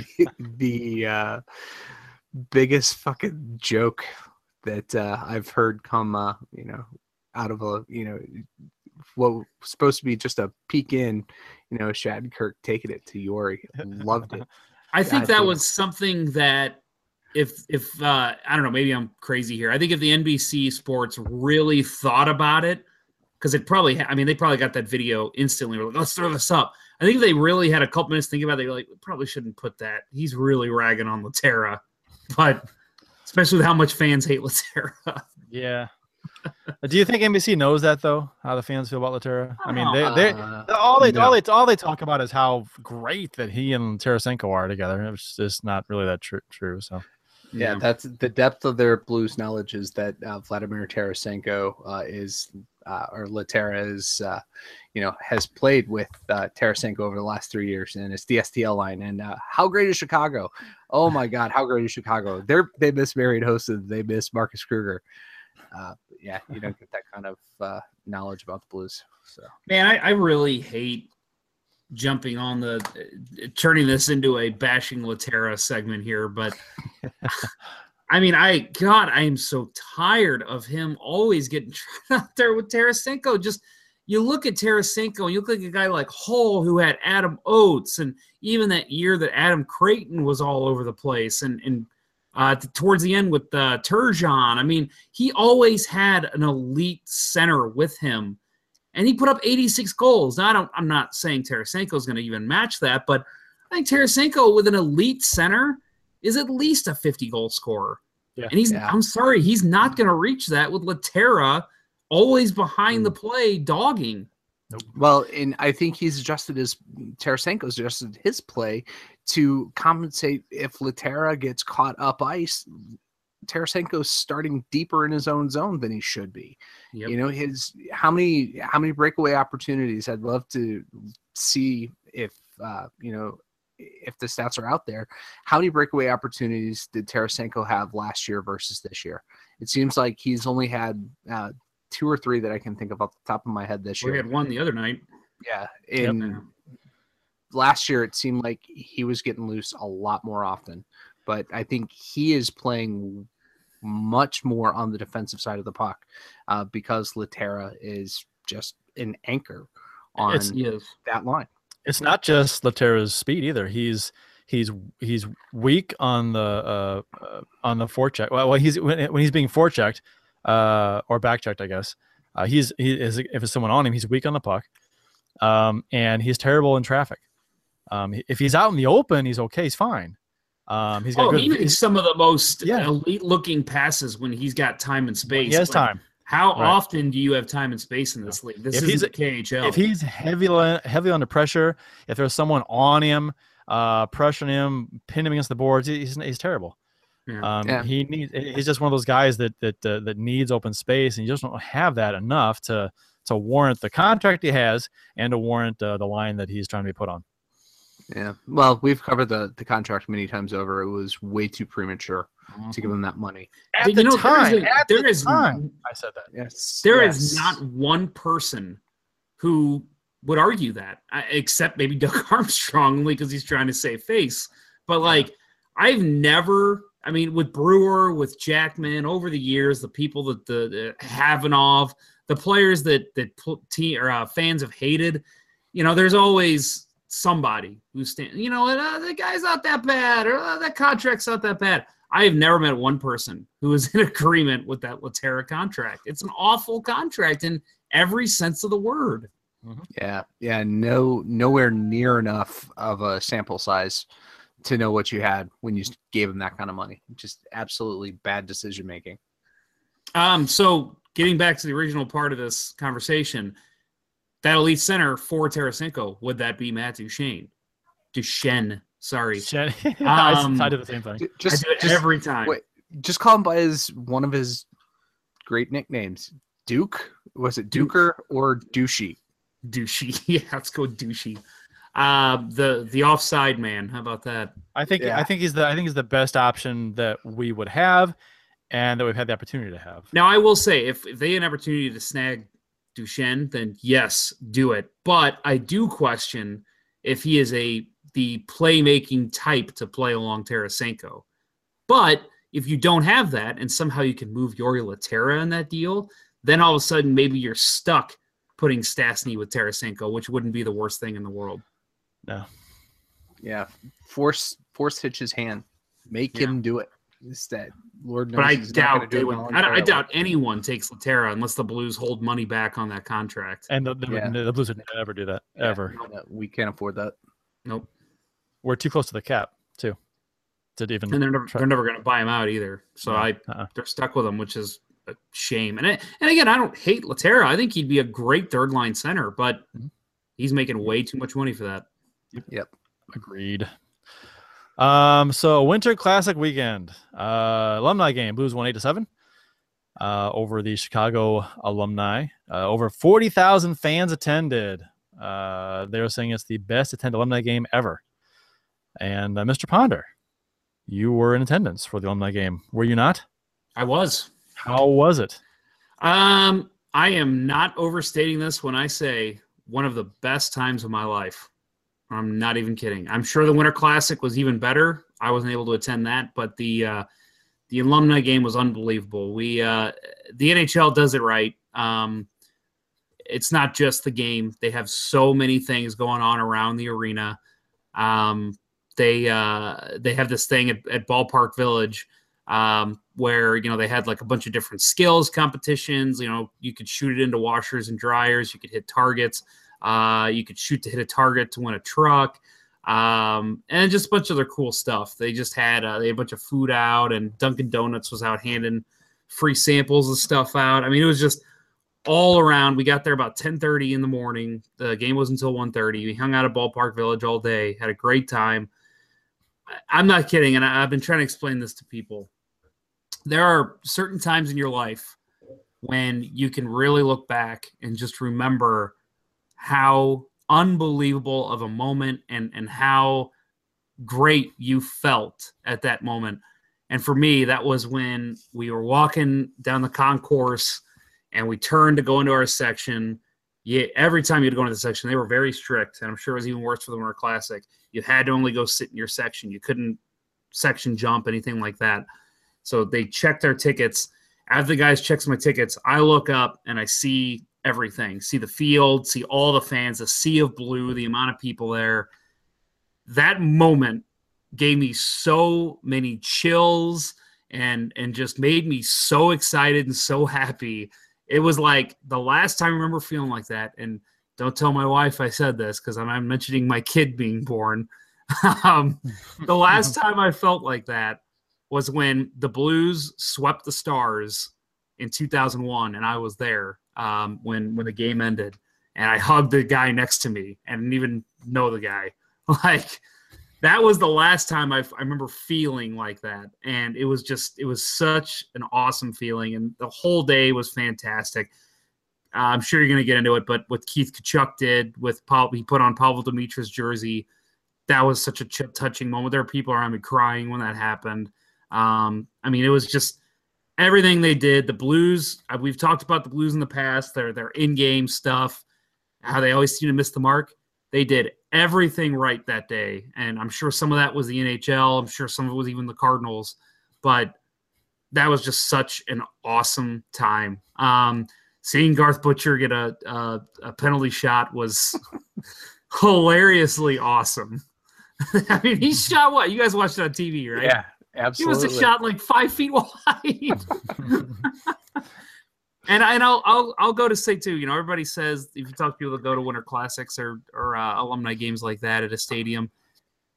Speaker 4: the uh, biggest fucking joke that uh, I've heard come, uh, you know, out of a you know what was supposed to be just a peek in, you know, Shad Kirk taking it to Jori. Loved it.
Speaker 2: I think
Speaker 4: I
Speaker 2: that
Speaker 4: think-
Speaker 2: was something that if if uh I don't know, maybe I'm crazy here. I think if the NBC Sports really thought about it, because it probably ha- I mean they probably got that video instantly. We're like, let's throw this up. I think if they really had a couple minutes to think about it, they're like, we probably shouldn't put that. He's really ragging on Lehtera. But especially with how much fans hate Lehtera.
Speaker 3: Yeah. Do you think NBC knows that though? How the fans feel about Lehtera? I mean, they they
Speaker 4: Uh,
Speaker 3: all they all they all they talk about is how great that he and Tarasenko are together. It's just not really that tr- true. So
Speaker 4: Yeah, that's the depth of their blues knowledge is that uh, Vladimir Tarasenko uh, is, uh, or Lehtera is, uh, you know, has played with uh, Tarasenko over the last three years, and it's the STL line. And uh, how great is Chicago? Oh my God, how great is Chicago? They're they miss Marion Hosen, they miss Marcus Kruger. Uh, yeah, you don't get that kind of uh, knowledge about the Blues. So
Speaker 2: Man, I, I really hate jumping on the uh, turning this into a bashing Lehtera segment here, but I mean, I God, I am so tired of him always getting tried out there with Tarasenko. Just you look at Tarasenko and you look like a guy like Hull who had Adam Oates, and even that year that Adam Creighton was all over the place, and and uh, towards the end with uh, Turgeon. I mean, he always had an elite center with him and he put up 86 goals. Now, I don't, I'm not saying Tarasenko is going to even match that, but I think Tarasenko with an elite center is at least a 50 goal scorer.
Speaker 3: Yeah.
Speaker 2: And he's,
Speaker 4: Yeah.
Speaker 2: I'm sorry, he's not going to reach that with Lehtera always behind
Speaker 3: Mm.
Speaker 2: the play, dogging.
Speaker 4: Well, and I think he's adjusted his Tarasenko's adjusted his play to compensate if Lehtera gets caught up ice. Tarasenko's starting deeper in his own zone than he should be.
Speaker 2: Yep.
Speaker 4: You know, his how many how many breakaway opportunities I'd love to see if uh, you know if the stats are out there. How many breakaway opportunities did Tarasenko have last year versus this year? It seems like he's only had uh, two or three that I can think of off the top of my head this
Speaker 2: we
Speaker 4: year.
Speaker 2: We had one the other night.
Speaker 4: Yeah,
Speaker 3: Yep.
Speaker 4: Last year it seemed like he was getting loose a lot more often, but I think he is playing much more on the defensive side of the puck uh, because Lehtera is just an anchor on that line.
Speaker 3: it's not just Lehtera's speed either. He's he's he's weak on the uh, uh on the forecheck. Well, well he's when, when he's being forechecked uh or backchecked, I guess. Uh, he's he is if it's someone on him, he's weak on the puck, um, and he's terrible in traffic. Um, if he's out in the open, he's okay. He's fine. Um, he's got
Speaker 2: Oh,
Speaker 3: good.
Speaker 2: he makes some of the most
Speaker 3: Yeah.
Speaker 2: elite looking passes when he's got time and space.
Speaker 3: he has
Speaker 2: but
Speaker 3: time.
Speaker 2: How
Speaker 3: Right.
Speaker 2: often do you have time and space in this league? This
Speaker 3: If
Speaker 2: is
Speaker 3: he's-
Speaker 2: the KHL.
Speaker 3: If he's heavily heavily under pressure, if there's someone on him, uh, pressuring him, pinning him against the boards, he's he's terrible.
Speaker 2: Yeah.
Speaker 3: Um,
Speaker 4: Yeah.
Speaker 3: He needs. He's just one of those guys that that uh, that needs open space, and you just don't have that enough to to warrant the contract he has and to warrant uh, the line that he's trying to be put on.
Speaker 4: Yeah. Well, we've covered the the contract many times over. It was way too premature to give him that money.
Speaker 3: At
Speaker 2: But
Speaker 3: the
Speaker 2: know,
Speaker 3: time,
Speaker 2: there is, a- there
Speaker 3: the
Speaker 2: is-
Speaker 3: time, I said that.
Speaker 4: Yes.
Speaker 2: there is
Speaker 4: yes.
Speaker 2: not one person who would argue that, except maybe Doug Armstrong, only because he's trying to save face. But like, I've never. I mean, with Brewer, with Jackman, over the years, the people that the, the Khavanov, the players that that pl- te- or uh, fans have hated, you know, there's always somebody who's standing, you know, uh, the guy's not that bad, or uh, that contract's not that bad. I have never met one person who is in agreement with that Lehtera contract. It's an awful contract in every sense of the word.
Speaker 4: Yeah, yeah, no, nowhere near enough of a sample size to know what you had when you gave him that kind of money. Just absolutely bad decision making.
Speaker 2: Um, so getting back to the original part of this conversation, that elite center for Tarasenko, would that be Matt Duchene? Duchenne, sorry.
Speaker 3: Shen-
Speaker 2: Um,
Speaker 3: I did the same thing.
Speaker 4: J-
Speaker 2: I
Speaker 4: Just,
Speaker 2: do it
Speaker 4: just
Speaker 2: every time.
Speaker 4: wait, just call him by his one of his great nicknames, Duke. Was it
Speaker 2: Duke.
Speaker 4: Duker or Douchey?
Speaker 2: Douchey. yeah, let's go douchey. Uh, the the offside man. How about that?
Speaker 3: I think
Speaker 4: Yeah.
Speaker 3: I think he's the I think he's the best option that we would have, and that we've had the opportunity to have.
Speaker 2: Now I will say, if, if they had an opportunity to snag Duchene, then yes, do it. But I do question if he is a the playmaking type to play along Tarasenko. But if you don't have that, and somehow you can move Jori Lehtera in that deal, then all of a sudden maybe you're stuck putting Stastny with Tarasenko, which wouldn't be the worst thing in the world.
Speaker 3: No,
Speaker 4: Yeah, force force hitch his hand, make
Speaker 2: Yeah.
Speaker 4: him do it. Instead, Lord knows
Speaker 2: But I
Speaker 4: he's not
Speaker 2: doubt
Speaker 4: do
Speaker 2: they would. I, I doubt anyone takes Lehtera unless the Blues hold money back on that contract.
Speaker 3: and the, the,
Speaker 4: Yeah.
Speaker 3: the Blues would never do that
Speaker 4: Yeah,
Speaker 3: ever.
Speaker 4: no, we can't afford that.
Speaker 2: Nope.
Speaker 3: We're too close to the cap too, to even.
Speaker 2: And they're never,
Speaker 3: try-
Speaker 2: they're never going to buy him out either. So
Speaker 3: No,
Speaker 2: I
Speaker 3: uh-uh.
Speaker 2: they're stuck with him, which is a shame. And I, and again, I don't hate Lehtera. I think he'd be a great third line center, but
Speaker 3: Mhm.
Speaker 2: he's making way too much money for that. Yep.
Speaker 3: Agreed. Um, so Winter Classic weekend, uh, alumni game, Blues won eight to seven, uh, over the Chicago alumni. Uh, over forty thousand fans attended. Uh, they were saying it's the best attended alumni game ever. And uh, Mr. Ponder, you were in attendance for the alumni game, were you not?
Speaker 2: I was.
Speaker 3: How was it?
Speaker 2: Um, I am not overstating this when I say one of the best times of my life. I'm not even kidding. I'm sure the Winter Classic was even better. I wasn't able to attend that, but the uh, the alumni game was unbelievable. We uh, the NHL does it right. Um, it's not just the game; they have so many things going on around the arena. Um, they uh, they have this thing at, at Ballpark Village um, where you know they had like a bunch of different skills competitions. You know, you could shoot it into washers and dryers. You could hit targets. Uh, you could shoot to hit a target to win a truck, um, and just a bunch of other cool stuff. They just had uh, they had a bunch of food out, and Dunkin' Donuts was out handing free samples of stuff out. I mean, it was just all around. We got there about 10:30 in the morning. The game was until 1:30. We hung out at Ballpark Village all day. Had a great time. I'm not kidding, and I've been trying to explain this to people. There are certain times in your life when you can really look back and just remember how unbelievable of a moment and and how great you felt at that moment. And for me, that was when we were walking down the concourse and we turned to go into our section. Yeah, every time you'd go into the section, they were very strict, and I'm sure it was even worse for the Winter Classic. You had to only go sit in your section. You couldn't section jump, anything like that. So they checked our tickets. As the guys checks my tickets, I look up and I see everything. See the field, see all the fans, the sea of blue, the amount of people there. That moment gave me so many chills and and just made me so excited and so happy. It was like the last time I remember feeling like that. And don't tell my wife I said this because I'm, mentioning my kid being born. um, the last time I felt like that was when the Blues swept the Stars in 2001, and I was there um, when when the game ended, and I hugged the guy next to me and didn't even know the guy. Like that was the last time I, I remember feeling like that, and it was just it was such an awesome feeling, and the whole day was fantastic. Uh, I'm sure you're going to get into it, but what Keith Tkachuk did with Paul, he put on Pavol Demitra's jersey. That was such a ch- touching moment. There were people around me crying when that happened. Um, I mean, it was just everything they did. The Blues, uh, we've talked about the Blues in the past, their their in-game stuff, how they always seem to miss the mark. They did everything right that day, and I'm sure some of that was the NHL. I'm sure some of it was even the Cardinals, but that was just such an awesome time. Um, seeing Garth Butcher get a, a, a penalty shot was hilariously awesome. I mean, he shot what? You guys watched it on TV, right?
Speaker 4: Yeah,
Speaker 2: He
Speaker 4: absolutely.
Speaker 2: was a shot like five feet wide. and I know I'll I'll go to say too. You know, everybody says if you talk to people that go to Winter Classics or or uh, alumni games like that at a stadium,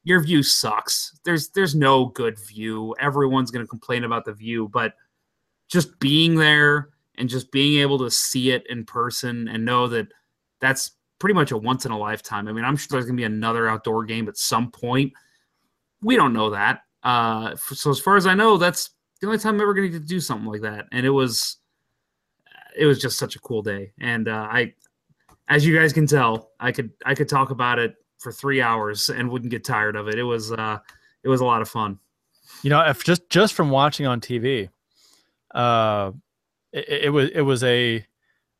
Speaker 2: your view sucks. There's there's no good view. Everyone's going to complain about the view, but just being there and just being able to see it in person and know that that's pretty much a once in a lifetime. I mean, I'm sure there's going to be another outdoor game at some point. We don't know that. Uh, so as far as I know, that's the only time I'm ever going to do something like that. And it was, it was just such a cool day. And uh, I, as you guys can tell, I could I could talk about it for three hours and wouldn't get tired of it. It was uh, it was a lot of fun.
Speaker 3: You know, if just just from watching on TV, uh, it, it was it was a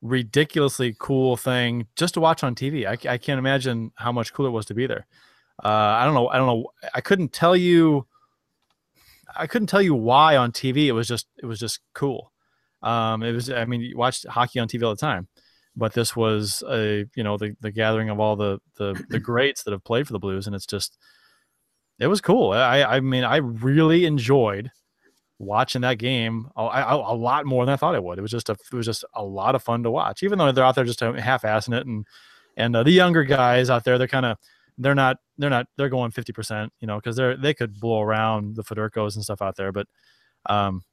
Speaker 3: ridiculously cool thing just to watch on TV. I, I can't imagine how much cooler it was to be there. Uh, I don't know. I don't know. I couldn't tell you. I couldn't tell you why on TV. It was just it was just cool. Um, it was. I mean, you watched hockey on TV all the time, but this was a you know the the gathering of all the the the greats that have played for the Blues, and it's just it was cool. I I mean, I really enjoyed watching that game a, a, a lot more than I thought I would. It was just a it was just a lot of fun to watch, even though they're out there just half assing it, and and uh, the younger guys out there, they're kind of they're not they're not they're going 50% you know because they're they could blow around the federkos and stuff out there but um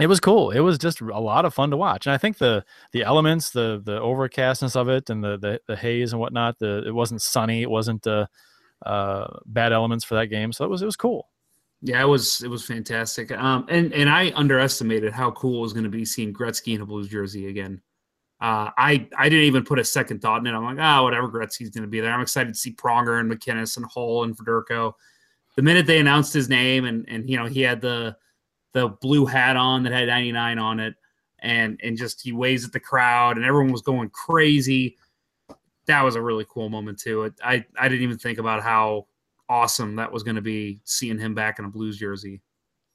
Speaker 3: it was cool it was just a lot of fun to watch and i think the the elements the the overcastness of it and the the, the haze and whatnot the it wasn't sunny it wasn't uh uh bad elements for that game so it was it was cool
Speaker 2: Yeah, it was it was fantastic. Um, and and I underestimated how cool it was going to be seeing Gretzky in a Blues jersey again. Uh, I I didn't even put a second thought in it. I'm like, ah, whatever, Gretzky's going to be there. I'm excited to see Pronger and MacInnis and Hull and Federko. The minute they announced his name and and you know he had the the blue hat on that had 99 on it, and and just he waves at the crowd and everyone was going crazy. That was a really cool moment too. It, I I didn't even think about how awesome that was going to be seeing him back in a Blues jersey.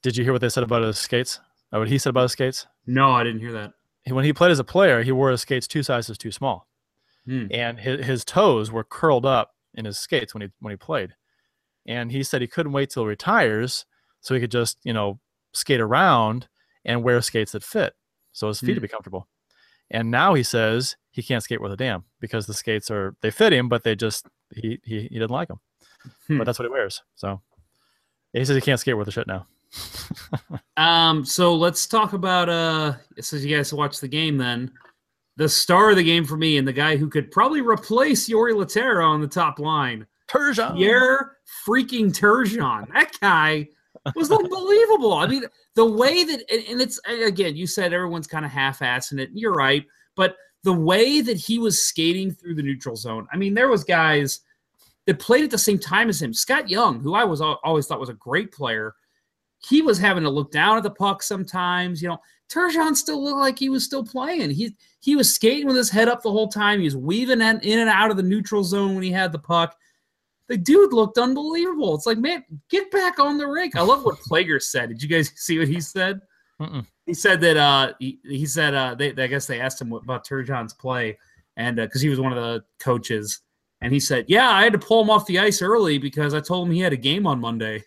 Speaker 3: did you hear what they said about his skates uh, what he said about his skates
Speaker 2: No, I didn't hear that.
Speaker 3: He- when he played as a player he wore his skates two sizes too small
Speaker 2: Hmm.
Speaker 3: and his, his toes were curled up in his skates when he when he played and he said he couldn't wait till he retires so he could just you know skate around and wear skates that fit so his feet
Speaker 2: Hmm.
Speaker 3: would be comfortable and now he says he can't skate worth a damn because the skates are they fit him but they just he he, he didn't like them
Speaker 2: Hmm.
Speaker 3: but that's what he wears so he says he can't skate worth a shit now
Speaker 2: Um, so let's talk about uh since you guys watched the game then. The star of the game for me and the guy who could probably replace Jori Lehtera on the top line.
Speaker 3: Turgeon.
Speaker 2: Pierre freaking Turgeon. That guy was unbelievable. I mean, the way that and it's again, you said everyone's kind of half-assing it. and You're right, but the way that he was skating through the neutral zone. I mean, there was guys that played at the same time as him. Scott Young, who I was always thought was a great player, he was having to look down at the puck sometimes. You know, Turgeon still looked like he was still playing. He he was skating with his head up the whole time. He was weaving in in and out of the neutral zone when he had the puck. The dude looked unbelievable. It's like, man, get back on the rink. I love what Plager said. Did you guys see what he said?
Speaker 3: Mm-mm.
Speaker 2: He said that uh he, he said uh they I guess they asked him what- about Turgeon's play and because he was one of the coaches and he said, "Yeah, I had to pull him off the ice early because I told him he had a game on Monday."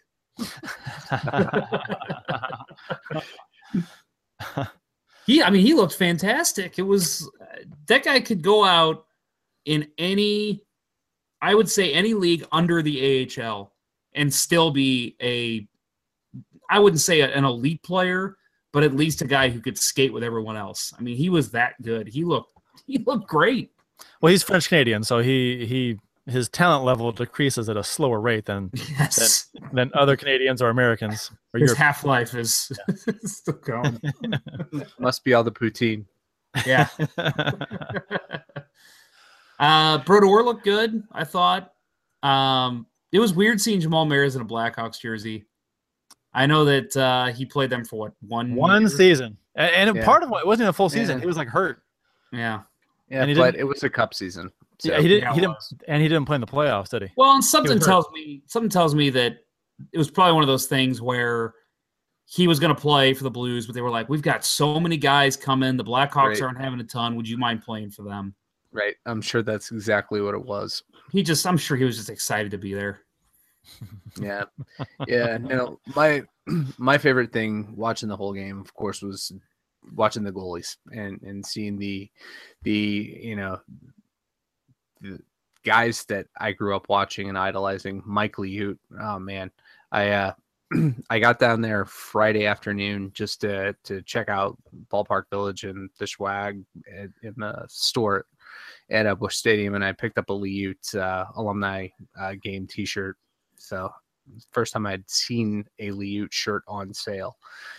Speaker 2: He, I mean, he looked fantastic. It was that guy could go out in any, I would say, any league under the AHL and still be a, I wouldn't say an elite player, but at least a guy who could skate with everyone else. I mean, he was that good. He looked, he looked great.
Speaker 3: well, he's French Canadian, so he he his talent level decreases at a slower rate than
Speaker 2: Yes,
Speaker 3: than other Canadians or Americans or
Speaker 2: his half life is still going.
Speaker 4: Must be all the poutine.
Speaker 2: Yeah. uh, Brodeur looked good. I thought. Um, it was weird seeing Jamal Mayers in a Blackhawks jersey. I know that uh, he played them for what one
Speaker 3: One
Speaker 2: year?
Speaker 3: season, and, and
Speaker 4: Yeah.
Speaker 3: part of it wasn't even a full season.
Speaker 4: Yeah.
Speaker 3: He was like hurt.
Speaker 2: Yeah.
Speaker 4: Yeah,
Speaker 3: And
Speaker 4: but it was a cup season. So
Speaker 3: yeah, he didn't.
Speaker 2: yeah,
Speaker 3: he didn't, and he didn't play in the playoffs, did he?
Speaker 2: Well, and something tells me something tells me that it was probably one of those things where he was going to play for the Blues, but they were like, "We've got so many guys coming. The Blackhawks
Speaker 4: Right.
Speaker 2: aren't having a ton. Would you mind playing for them?"
Speaker 4: Right. I'm sure that's exactly what it was.
Speaker 2: He just, I'm sure he was just excited to be there.
Speaker 4: Yeah. Yeah. No, my my favorite thing watching the whole game, of course, was watching the goalies and and seeing the the you know the guys that I grew up watching and idolizing. Mike Liut. Oh man. I uh I got down there Friday afternoon just to to check out Ballpark Village and the swag in the store at Busch Stadium, and I picked up a Liut uh, alumni uh, game T-shirt. So first time I'd seen a Liut shirt on sale,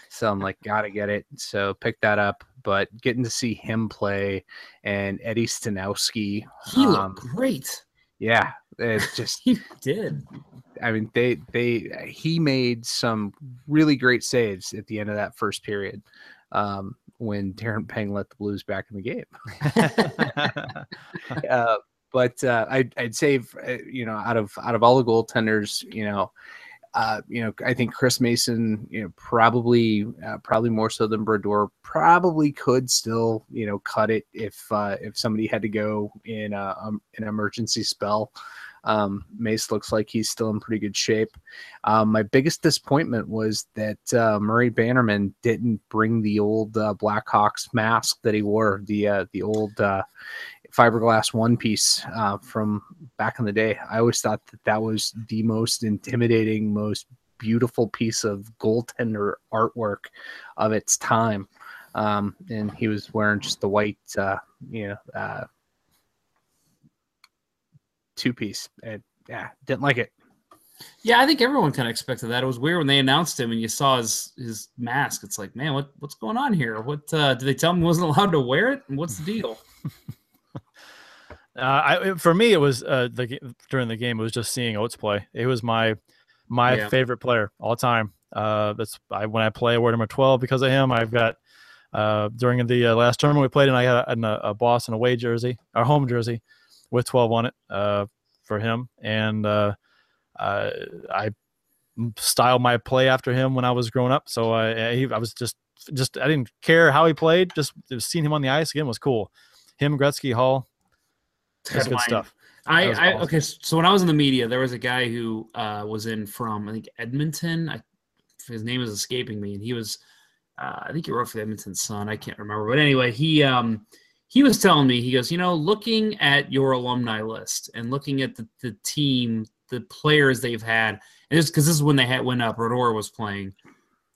Speaker 4: so I'm like, gotta get it. So picked that up. But getting to see him play and Eddie Staniowski,
Speaker 2: He
Speaker 4: um,
Speaker 2: looked great.
Speaker 4: yeah, it's just
Speaker 2: He did.
Speaker 4: I mean, they they he made some really great saves at the end of that first period um, when Darren Pang let the Blues back in the game. uh, but uh, I'd, I'd say, uh, you know, out of out of all the goaltenders, you know, uh, you know, I think Chris Mason, you know, probably uh, probably more so than Brodeur, probably could still, you know, cut it if uh, if somebody had to go in a, um, an emergency spell. Um, Mace looks like he's still in pretty good shape. Um, my biggest disappointment was that uh, Murray Bannerman didn't bring the old uh, Blackhawks mask that he wore, the uh, the old uh, fiberglass one piece uh, from back in the day. I always thought that that was the most intimidating, most beautiful piece of goaltender artwork of its time. Um, and he was wearing just the white, uh, you know, uh, two piece. And yeah, didn't like it.
Speaker 2: Yeah, I think everyone kind of expected that. It was weird when they announced him and you saw his his mask. It's like, man, what what's going on here? What uh, did they tell him he wasn't allowed to wear it? And what's the deal?
Speaker 3: Uh, I for me, it was uh, the during the game. It was just seeing Oates play. It was my my
Speaker 2: Yeah.
Speaker 3: favorite player all time. Uh, that's I when I play, I wear number twelve because of him. I've got uh, during the uh, last tournament we played, and I had a, a, a Boston away jersey, our home jersey, with twelve on it uh, for him, and uh, uh, I styled my play after him when I was growing up. So I he, I was just just I didn't care how he played. Just seeing him on the ice again was cool. Him, Gretzky, Hull, that's good stuff.
Speaker 2: I,
Speaker 3: awesome.
Speaker 2: okay. So when I was in the media, there was a guy who uh, was in from I think Edmonton. I, his name is escaping me, and he was uh, I think he wrote for the Edmonton Sun. I can't remember, but anyway, he um he was telling me he goes, you know, looking at your alumni list and looking at the, the team, the players they've had, and this because this is when they had when uh, Brodeur was playing.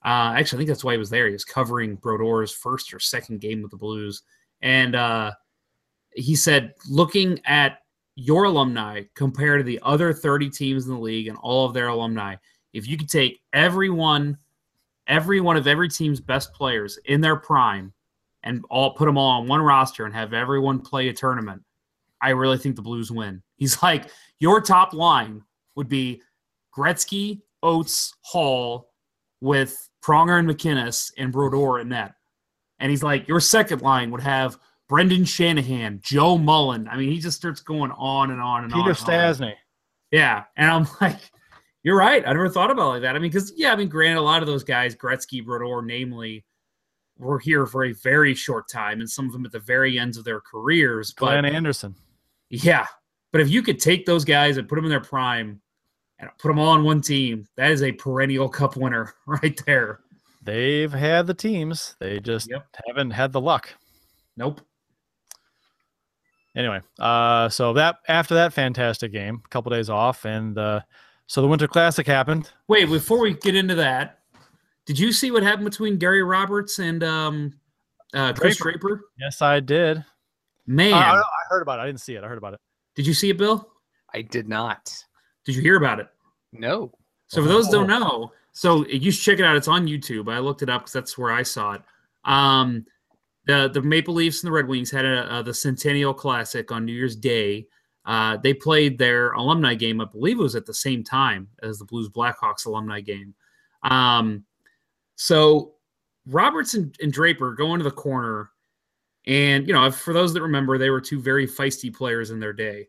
Speaker 2: Uh, actually, I think that's why he was there. He was covering Brodeur's first or second game with the Blues, and uh, he said, looking at your alumni compared to the other 30 teams in the league and all of their alumni, if you could take everyone, every one of every team's best players in their prime and all put them all on one roster and have everyone play a tournament, I really think the Blues win. He's like, your top line would be Gretzky, Oates, Hull with Pronger and MacInnis and Brodeur in net. And he's like, your second line would have Brendan Shanahan, Joe Mullen. I mean, he just starts going on and on and on.
Speaker 3: Peter
Speaker 2: and on.
Speaker 3: Stastny.
Speaker 2: Yeah. And I'm like, you're right. I never thought about it like that. I mean, because, yeah, I mean, granted, a lot of those guys, Gretzky, Brodeur, namely, were here for a very short time and some of them at the very ends of their careers. But
Speaker 3: Glenn Anderson.
Speaker 2: yeah. But if you could take those guys and put them in their prime and put them all on one team, that is a perennial cup winner right there.
Speaker 3: They've had the teams. They just
Speaker 2: Yep.
Speaker 3: haven't had the luck.
Speaker 2: Nope.
Speaker 3: Anyway, uh, so that after that fantastic game, a couple days off, and uh, so the Winter Classic happened.
Speaker 2: Wait, before we get into that, did you see what happened between Gary Roberts and um, uh, Chris
Speaker 3: Draper.
Speaker 2: Draper?
Speaker 3: Yes, I did.
Speaker 2: Man,
Speaker 3: I, I heard about it. I didn't see it. I heard about it.
Speaker 2: did you see it, Bill?
Speaker 4: I did not.
Speaker 2: Did you hear about it?
Speaker 4: No.
Speaker 2: So for those who don't know, so you should check it out. It's on YouTube. I looked it up because that's where I saw it. Um, the the Maple Leafs and the Red Wings had a, uh the Centennial Classic on New Year's Day. Uh, they played their alumni game. I believe it was at the same time as the Blues Blackhawks alumni game. Um, so Robertson and, and Draper go into the corner, and you know, for those that remember, they were two very feisty players in their day.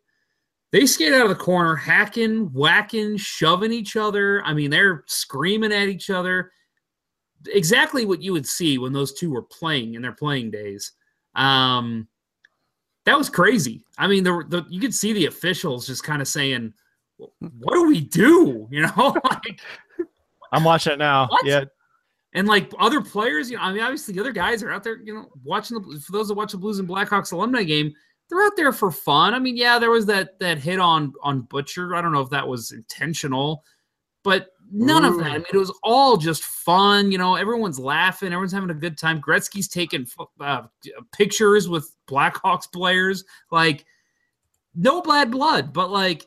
Speaker 2: They skate out of the corner, hacking, whacking, shoving each other. I mean, they're screaming at each other. Exactly what you would see when those two were playing in their playing days. Um, that was crazy. I mean, the, the you could see the officials just kind of saying, "What do we do?" You know, like
Speaker 3: I'm watching it now.
Speaker 2: What?
Speaker 3: Yeah,
Speaker 2: and like other players. You know, I mean, obviously the other guys are out there. You know, watching the for those that watch the Blues and Blackhawks alumni game, they're out there for fun. I mean, yeah, there was that that hit on on Butcher. I don't know if that was intentional, but none of that. I mean, it was all just fun. You know, everyone's laughing, everyone's having a good time. Gretzky's taking uh, pictures with Blackhawks players. Like, no bad blood, but like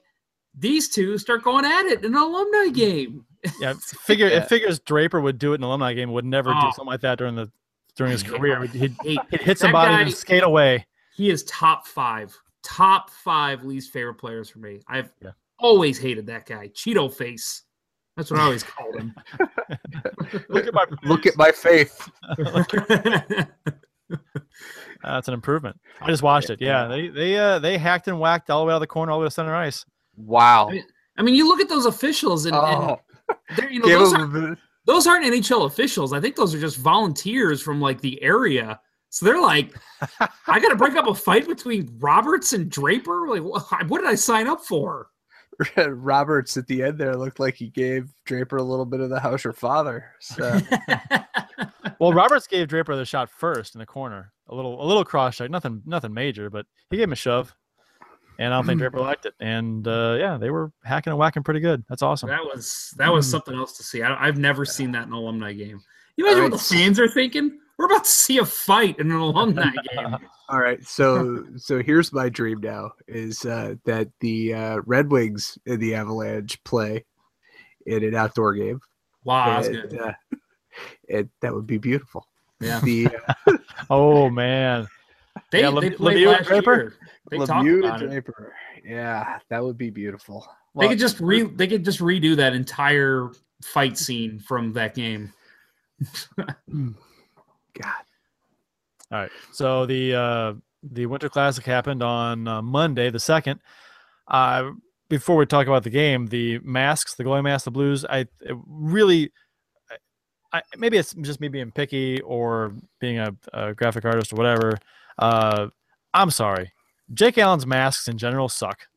Speaker 2: these two start going at it in an alumni game.
Speaker 3: yeah. Figure
Speaker 4: Yeah.
Speaker 3: it figures Draper would do it in an alumni game. Would never do
Speaker 2: Oh.
Speaker 3: something like that during the during his career. He'd,
Speaker 2: Hey,
Speaker 3: he'd hit somebody
Speaker 2: guy-
Speaker 3: and skate away.
Speaker 2: he is top five, top five least favorite players for me. I've
Speaker 3: Yeah.
Speaker 2: always hated that guy, Cheeto Face. That's what I always called him.
Speaker 3: Look at my
Speaker 4: Look at my faith.
Speaker 3: That's an improvement. I just watched it. Yeah, they they uh they hacked and whacked all the way out of the corner, all the way to center ice.
Speaker 4: Wow.
Speaker 2: I mean, I mean, you look at those officials, and,
Speaker 4: Oh,
Speaker 2: and they're, you know those, aren't, those aren't NHL officials. I think those are just volunteers from like the area. So they're like, I got to break up a fight between Roberts and Draper. Like, what, what did I sign up for?
Speaker 4: Roberts at the end there looked like he gave Draper a little bit of the house your father. So
Speaker 3: Well, Roberts gave Draper the shot first in the corner, a little a little cross check, nothing nothing major, but he gave him a shove, and I don't think Draper liked it. And uh, yeah, they were hacking and whacking pretty good. That's awesome.
Speaker 2: That was that was something else to see. I, I've never seen that in an alumni game. You imagine what the fans are thinking? We're about to see a fight in an alumni game.
Speaker 4: all right, so so here's my dream now is uh, that the uh, Red Wings and the Avalanche play in an outdoor game.
Speaker 2: Wow, that's
Speaker 4: And,
Speaker 2: good.
Speaker 4: uh, it, that would be beautiful.
Speaker 2: Yeah,
Speaker 4: The uh,
Speaker 3: Oh man,
Speaker 2: they,
Speaker 3: Yeah,
Speaker 2: they
Speaker 3: Lem-
Speaker 2: played
Speaker 3: Lemieux
Speaker 2: last
Speaker 3: Draper?
Speaker 2: year. They talked
Speaker 4: Lemieux
Speaker 2: about
Speaker 4: and
Speaker 2: it.
Speaker 4: Draper. Yeah, that would be beautiful.
Speaker 2: They could just re they could just redo that entire fight scene from that game.
Speaker 4: God.
Speaker 3: All right. So the uh, the Winter Classic happened on uh, Monday, the second. Uh, before we talk about the game, the masks, the glowing masks, the blues, I it really, I, maybe it's just me being picky or being a, a graphic artist or whatever. Uh, I'm sorry, Jake Allen's masks in general suck.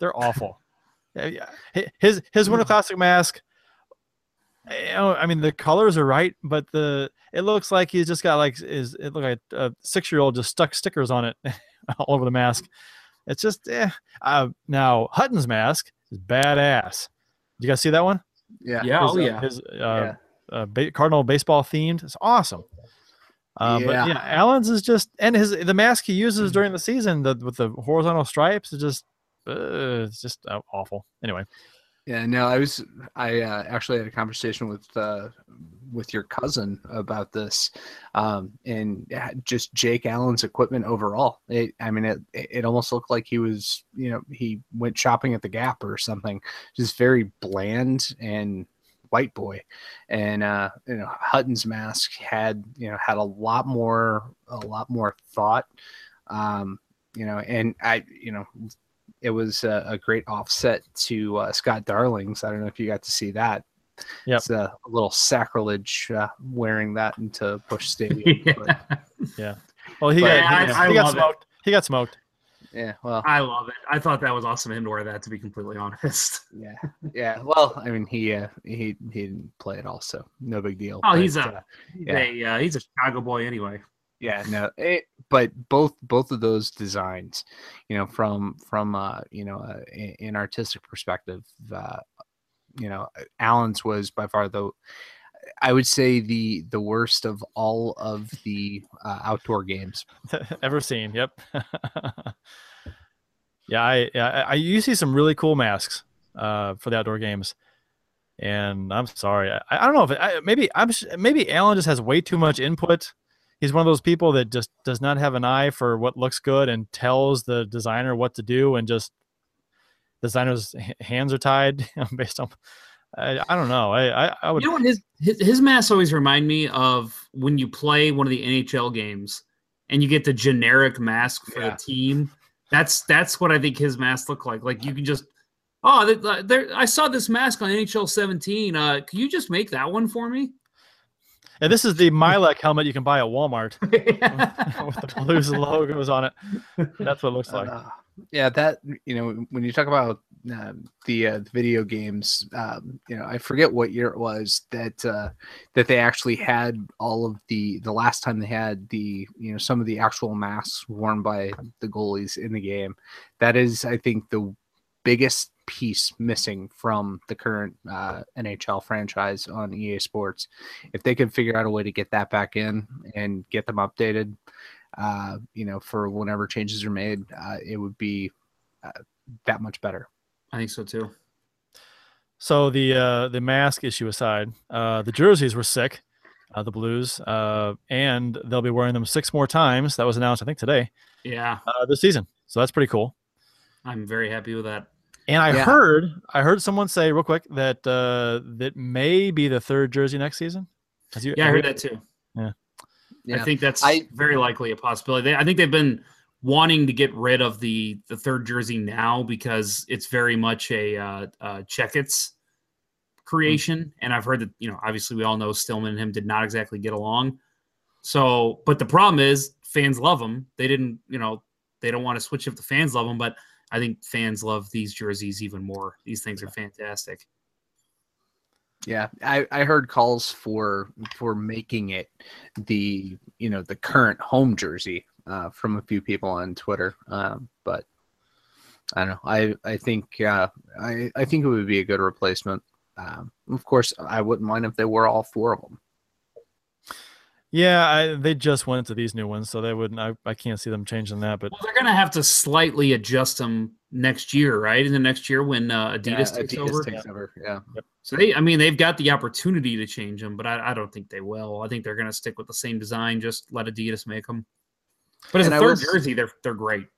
Speaker 3: They're awful. Yeah, yeah. Hi- His his Winter Classic mask. You know, I mean, the colors are right, but the it looks like he's just got like is it look like a six year old just stuck stickers on it all over the mask. It's just eh. Uh, now Hutton's mask is badass. You guys see that one?
Speaker 4: Yeah.
Speaker 2: Yeah,
Speaker 3: His,
Speaker 2: oh
Speaker 3: uh,
Speaker 2: yeah.
Speaker 3: His uh,
Speaker 4: Yeah.
Speaker 3: uh, ba- Cardinal baseball themed. It's awesome. Uh, But
Speaker 4: Yeah.
Speaker 3: yeah, Allen's is just and his the mask he uses during the season the, with the horizontal stripes is just uh, it's just uh, awful. Anyway,
Speaker 4: Yeah, no, I was I uh, actually had a conversation with uh, with your cousin about this, um, and just Jake Allen's equipment overall. It, I mean, it it almost looked like he was, you know, he went shopping at the Gap or something. Just very bland and white boy, and uh, you know, Hutton's mask had you know had a lot more a lot more thought, um, you know, and I you know it was a, a great offset to uh, Scott Darling's. I don't know if you got to see that.
Speaker 3: Yep.
Speaker 4: It's a, a little sacrilege uh, wearing that into Busch Stadium. but, yeah.
Speaker 3: well he
Speaker 2: But
Speaker 3: got,
Speaker 2: I-
Speaker 3: he,
Speaker 2: I
Speaker 3: he got
Speaker 2: love it.
Speaker 3: smoked. He got smoked.
Speaker 4: yeah, well,
Speaker 2: I love it. I thought that was awesome of him to wear that. To be completely honest.
Speaker 4: yeah, yeah. Well, I mean, he uh, he he didn't play it also. No big deal.
Speaker 2: Oh, he's a-
Speaker 4: uh,
Speaker 2: He's
Speaker 4: Yeah.
Speaker 2: a uh, he's a Chicago boy anyway.
Speaker 4: Yeah no it, but both both of those designs you know from from uh you know uh, in, in artistic perspective uh you know allen's was by far the i would say the the worst of all of the uh, outdoor games
Speaker 3: ever seen. Yep. yeah, I, yeah, I, I you see some really cool masks uh, for the outdoor games, and I'm sorry, I, I don't know if it, I, maybe I'm maybe Allen just has way too much input. He's one of those people that just does not have an eye for what looks good and tells the designer what to do, and just designer's hands are tied based on. I, I don't know. I, I, I would.
Speaker 2: You know what his, his his masks always remind me of when you play one of the NHL games and you get the generic mask for
Speaker 4: Yeah.
Speaker 2: the team. That's that's what I think his masks look like. Like you can just oh, there, there, I saw this mask on NHL 17. Uh, can you just make that one for me?
Speaker 3: And this is the Mylec helmet you can buy at Walmart with the Blues logos on it. That's what it looks like.
Speaker 4: Uh, yeah, that you know when you talk about uh, the, uh, the video games, um, you know I forget what year it was that uh, that they actually had all of the the last time they had the you know some of the actual masks worn by the goalies in the game. That is, I think, the biggest piece missing from the current uh, NHL franchise on EA Sports. If they could figure out a way to get that back in and get them updated, uh, you know, for whenever changes are made, uh, it would be uh, that much better.
Speaker 2: I think so too.
Speaker 3: So the uh, the mask issue aside, uh, the jerseys were sick, uh, the Blues, uh, and they'll be wearing them six more times. That was announced, I think, today
Speaker 2: Yeah,
Speaker 3: uh, this season. So that's pretty cool.
Speaker 2: I'm very happy with that.
Speaker 3: And I
Speaker 4: Yeah.
Speaker 3: heard I heard someone say real quick that uh, that may be the third jersey next season. Has you-
Speaker 2: Yeah, I
Speaker 3: have
Speaker 2: heard
Speaker 3: you-
Speaker 2: that too.
Speaker 4: Yeah.
Speaker 2: I think that's
Speaker 4: I-
Speaker 2: very likely a possibility. They, I think they've been wanting to get rid of the the third jersey now because it's very much a uh, uh, Checketts creation, and I've heard that you know obviously we all know Stillman and him did not exactly get along. So, but the problem is fans love them. They didn't, you know, they don't want to switch if the fans love them, but I think fans love these jerseys even more. These things are fantastic.
Speaker 4: Yeah, I, I heard calls for for making it the you know the current home jersey uh, from a few people on Twitter, um, but I don't know. I I think uh, I I think it would be a good replacement. Um, of course, I wouldn't mind if they were all four of them.
Speaker 3: Yeah, I, they just went into these new ones, so they wouldn't. I, I can't see them changing that. But
Speaker 2: Well, they're gonna have to slightly adjust them next year, right? In the next year when uh, Adidas
Speaker 4: Yeah,
Speaker 2: takes over.
Speaker 4: takes over. Yeah,
Speaker 2: So they, I mean, they've got the opportunity to change them, but I, I don't think they will. I think they're gonna stick with the same design. Just let Adidas make them. But as
Speaker 4: And
Speaker 2: a
Speaker 4: I
Speaker 2: third
Speaker 4: will
Speaker 2: jersey, they're they're great.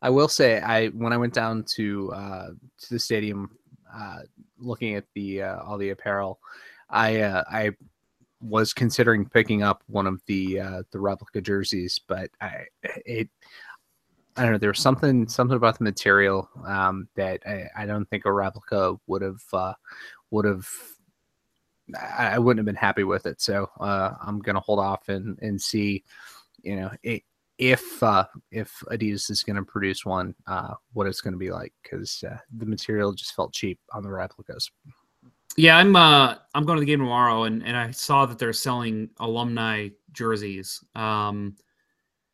Speaker 4: I will say I when I went down to uh, to the stadium, uh, looking at the uh, all the apparel, I uh, I was considering picking up one of the uh, the replica jerseys, but I it I don't know. There was something something about the material um, that I, I don't think a replica would have uh, would have. I, wouldn't have been happy with it, so uh, I'm gonna hold off and and see, you know, if uh, if Adidas is to produce one, uh, what it's to be like because uh, the material just felt cheap on the replicas.
Speaker 2: Yeah, I'm uh I'm going to the game tomorrow, and and I saw that they're selling alumni jerseys. Um,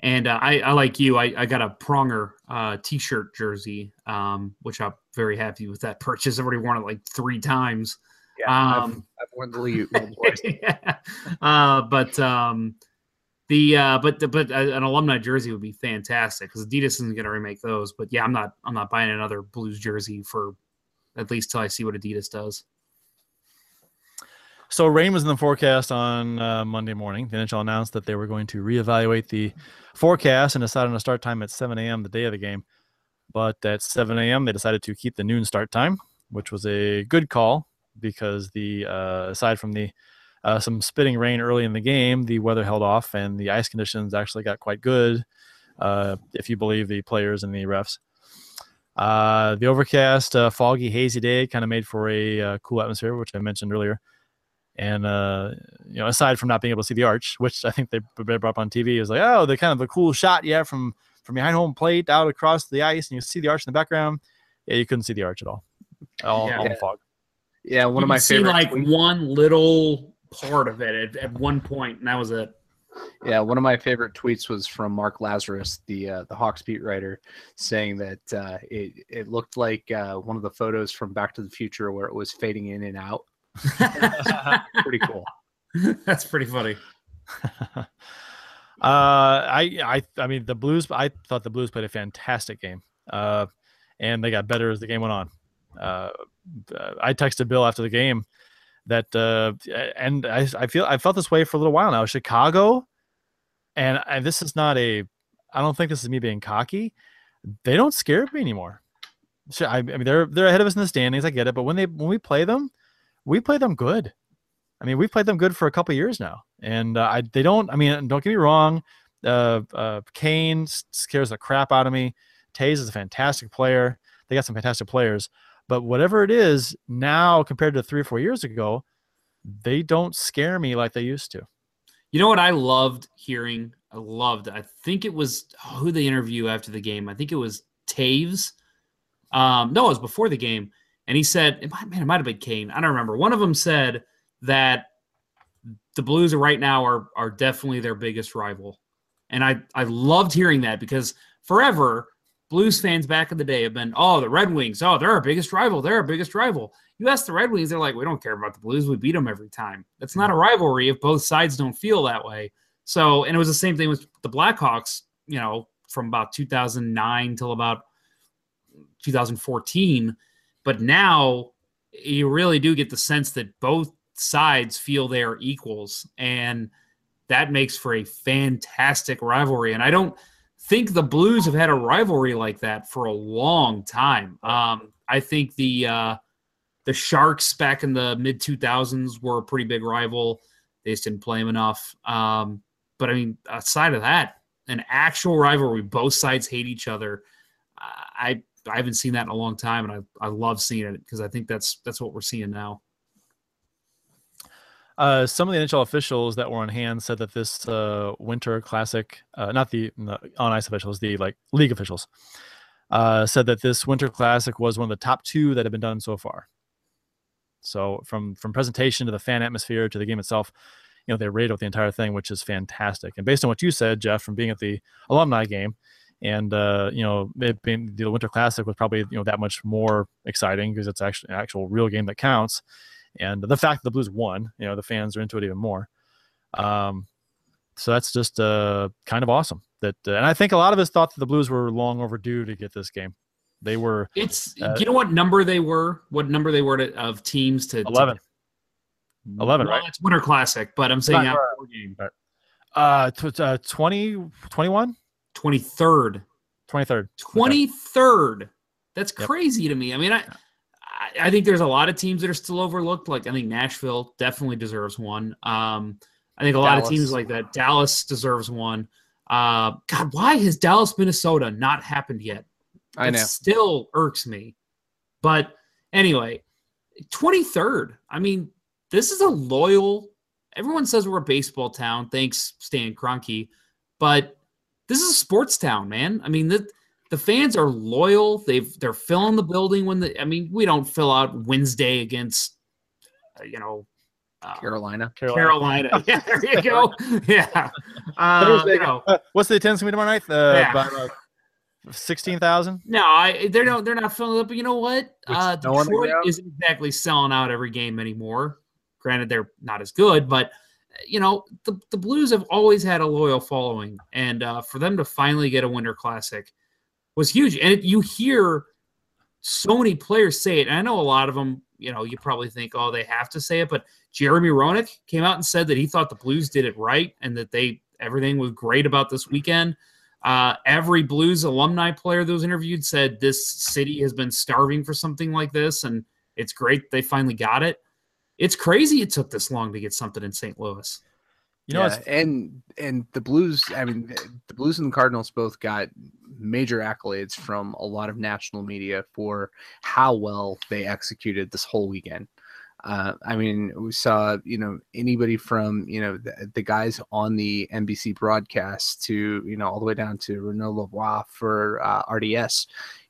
Speaker 2: and uh, I I like you. I I got a Pronger uh T-shirt jersey, um, which I'm very happy with that purchase. I've already worn it like three times. Um,
Speaker 4: I've, I've worn the twice.
Speaker 2: yeah. Uh, but um, the uh, but the, but uh, an alumni jersey would be fantastic because Adidas isn't going to remake those. But yeah, I'm not I'm not buying another Blues jersey for at least till I see what Adidas does.
Speaker 3: So rain was in the forecast on uh, Monday morning. The NHL announced that they were going to reevaluate the forecast and decide on a start time at 7 a.m. the day of the game. But at 7 a.m. they decided to keep the noon start time, which was a good call because the uh, aside from the uh, some spitting rain early in the game, the weather held off and the ice conditions actually got quite good, uh, if you believe the players and the refs. Uh, the overcast, uh, foggy, hazy day kind of made for a cool atmosphere, which I mentioned earlier. And uh, you know, aside from not being able to see the arch, which I think they they brought up on TV, is like, oh, the kind of a cool shot yeah, from from behind home plate out across the ice, and you see the arch in the background. Yeah, you couldn't see the arch at all. All,
Speaker 2: Yeah.
Speaker 3: all in fog.
Speaker 4: Yeah, one
Speaker 2: you
Speaker 4: of my
Speaker 2: could see
Speaker 4: favorite.
Speaker 2: like
Speaker 4: tweets-
Speaker 2: one little part of it at, at one point, and that was it.
Speaker 4: Yeah, one of my favorite tweets was from Mark Lazerus, the uh, the Hawks beat writer, saying that uh, it it looked like uh, one of the photos from Back to the Future where it was fading in and out. Pretty cool.
Speaker 2: That's pretty funny.
Speaker 3: uh, I, I, I mean, the Blues. I thought the Blues played a fantastic game, uh, and they got better as the game went on. Uh, uh, I texted Bill after the game that, uh, and I, I feel I felt this way for a little while now. Chicago, and, and this is not a. I don't think this is me being cocky. They don't scare me anymore. So, I, I mean, they're they're ahead of us in the standings. I get it, but when they when we play them, we play them good. I mean, we've played them good for a couple years now, and uh, I they don't. I mean, don't get me wrong. Uh, uh, Kane scares the crap out of me. Toews is a fantastic player. They got some fantastic players, but whatever it is now compared to three or four years ago, they don't scare me like they used to.
Speaker 2: You know what I loved hearing? I loved. I think it was who they interview after the game. I think it was Toews. Um, no, it was before the game, and he said, it might, "Man, it might have been Kane. I don't remember." One of them said that the Blues right now are are definitely their biggest rival, and I I loved hearing that because forever Blues fans back in the day have been, oh, the Red Wings, oh, they're our biggest rival, they're our biggest rival. You ask the Red Wings, they're like, we don't care about the Blues, we beat them every time. That's not a rivalry if both sides don't feel that way. So, and it was the same thing with the Blackhawks, you know, from about 2009 till about 2014. But now you really do get the sense that both sides feel they're equals. And that makes for a fantastic rivalry. And I don't think the Blues have had a rivalry like that for a long time. Um, I think the uh, the Sharks back in the mid 2000s were a pretty big rival. They just didn't play them enough. Um, but I mean, aside of that, an actual rivalry, both sides hate each other. I I haven't seen that in a long time, and I I love seeing it because I think that's that's what we're seeing now.
Speaker 3: Uh, some of the NHL officials that were on hand said that this uh, Winter Classic, uh, not the, the, on ice officials, the like league officials, uh, said that this Winter Classic was one of the top two that have been done so far. So from from presentation to the fan atmosphere to the game itself, you know they rated out the entire thing, which is fantastic. And based on what you said, Jeff, from being at the alumni game, and uh, you know it being the Winter Classic was probably you know that much more exciting because it's actually an actual real game that counts and the fact that the Blues won, you know, the fans are into it even more. Um, so that's just uh, kind of awesome. That uh, and I think a lot of us thought that the Blues were long overdue to get this game. They were.
Speaker 2: It's uh, you know what number they were, what number they were to, of teams to
Speaker 3: eleven. To, 11
Speaker 2: well,
Speaker 3: right
Speaker 2: it's winter classic but i'm saying out game
Speaker 3: uh, t- uh 20 21
Speaker 2: 23rd
Speaker 3: 23rd
Speaker 2: 23rd that's crazy yep. to me i mean i I think there's a lot of teams that are still overlooked. Like I think Nashville definitely deserves one. Um, I think a lot of teams like that. Dallas deserves one. Uh, God, why has Dallas, Minnesota not happened yet?
Speaker 4: I know.
Speaker 2: still irks me. But anyway, 23rd. I mean, this is a loyal. Everyone says we're a baseball town. Thanks, Stan Kroenke. But this is a sports town, man. I mean, that the fans are loyal. They've they're filling the building when the. I mean, we don't fill out Wednesday against, uh, you know,
Speaker 4: uh, Carolina.
Speaker 2: Carolina. Carolina. yeah, there you go. Yeah. Uh, you know.
Speaker 3: What's the attendance gonna be tomorrow night? Uh, yeah. About, uh, Sixteen thousand?
Speaker 2: No, I they're not they're not filling up. But you know what? Uh, no Detroit isn't exactly selling out every game anymore. Granted, they're not as good, but you know the the Blues have always had a loyal following, and uh, for them to finally get a Winter Classic, was huge. And you hear so many players say it. And I know a lot of them, you know, you probably think, oh, they have to say it, but Jeremy Roenick came out and said that he thought the Blues did it right and that they everything was great about this weekend. Uh, every Blues alumni player that was interviewed said this city has been starving for something like this, and it's great they finally got it. It's crazy it took this long to get something in St. Louis.
Speaker 4: You know, yeah, and and the Blues. I mean, the Blues and the Cardinals both got major accolades from a lot of national media for how well they executed this whole weekend. Uh, I mean, we saw you know anybody from you know the, the, guys on the NBC broadcast to you know all the way down to Renaud Lavoie for uh, RDS,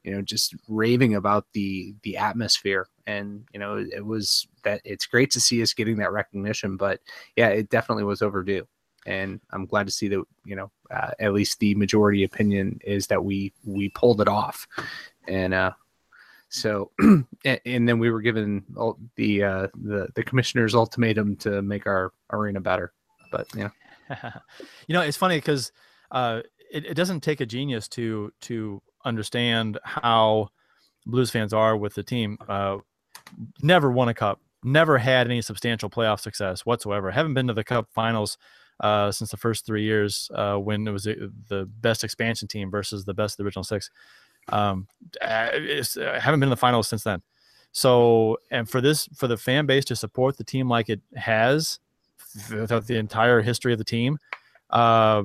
Speaker 4: you know, just raving about the the atmosphere. And you know it was that it's great to see us getting that recognition but yeah it definitely was overdue. And i'm glad to see that you know uh, at least the majority opinion is that we we pulled it off. And uh so and then we were given all the uh the the commissioner's ultimatum to make our arena better. But yeah.
Speaker 3: You know it's funny because uh it, it doesn't take a genius to to understand how blues fans are with the team uh never won a cup, never had any substantial playoff success whatsoever. Haven't been to the cup finals uh, since the first three years uh, when it was the best expansion team versus the best of the original six. Um, uh, I haven't been in the finals since then. So, and for this, for the fan base to support the team like it has throughout the entire history of the team, uh,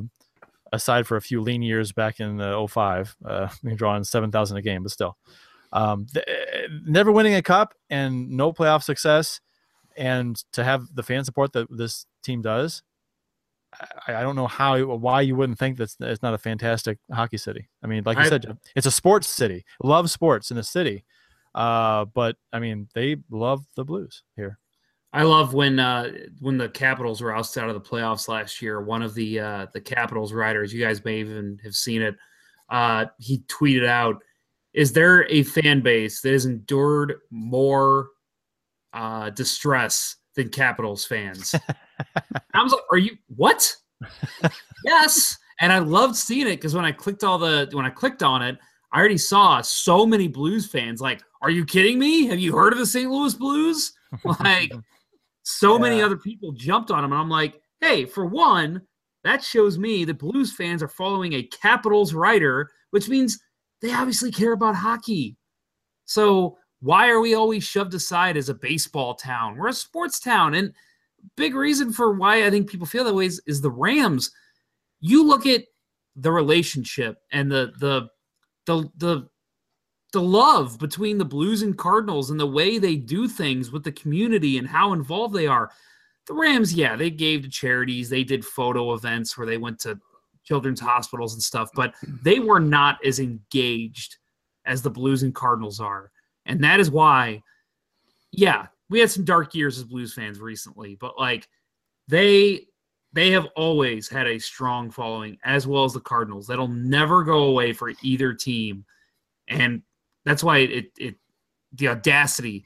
Speaker 3: aside for a few lean years back in the 05, uh, drawing 7,000 a game, but still, um, th- never winning a cup and no playoff success. and to have the fan support that this team does, I, I don't know how why you wouldn't think that it's not a fantastic hockey city. I mean, like you
Speaker 2: I-
Speaker 3: said, it's a sports city. Love sports in the city, uh, but I mean, they love the Blues here.
Speaker 2: I love when uh, when the Capitals were outside of the playoffs last year. One of the uh, the Capitals writers, you guys may even have seen it. Uh, he tweeted out, "Is there a fan base that has endured more uh, distress than Capitals fans?" I was like, "Are you what?" yes, and I loved seeing it because when I clicked all the when I clicked on it, I already saw so many Blues fans. Like, "Are you kidding me? Have you heard of the St. Louis Blues?" Like so many other people jumped on him and i'm like hey for one that shows me that blues fans are following a capitals writer which means they obviously care about hockey. So why are we always shoved aside as a baseball town? We're a sports town and big reason for why i think people feel that way is, is the rams. You look at the relationship and the the the the the love between the Blues and Cardinals and the way they do things with the community and how involved they are. The Rams, yeah, they gave to charities, they did photo events where they went to children's hospitals and stuff, but they were not as engaged as the Blues and Cardinals are. And that is why, yeah, we had some dark years as Blues fans recently, but like they they have always had a strong following as well as the Cardinals. That'll never go away for either team. And that's why it it the audacity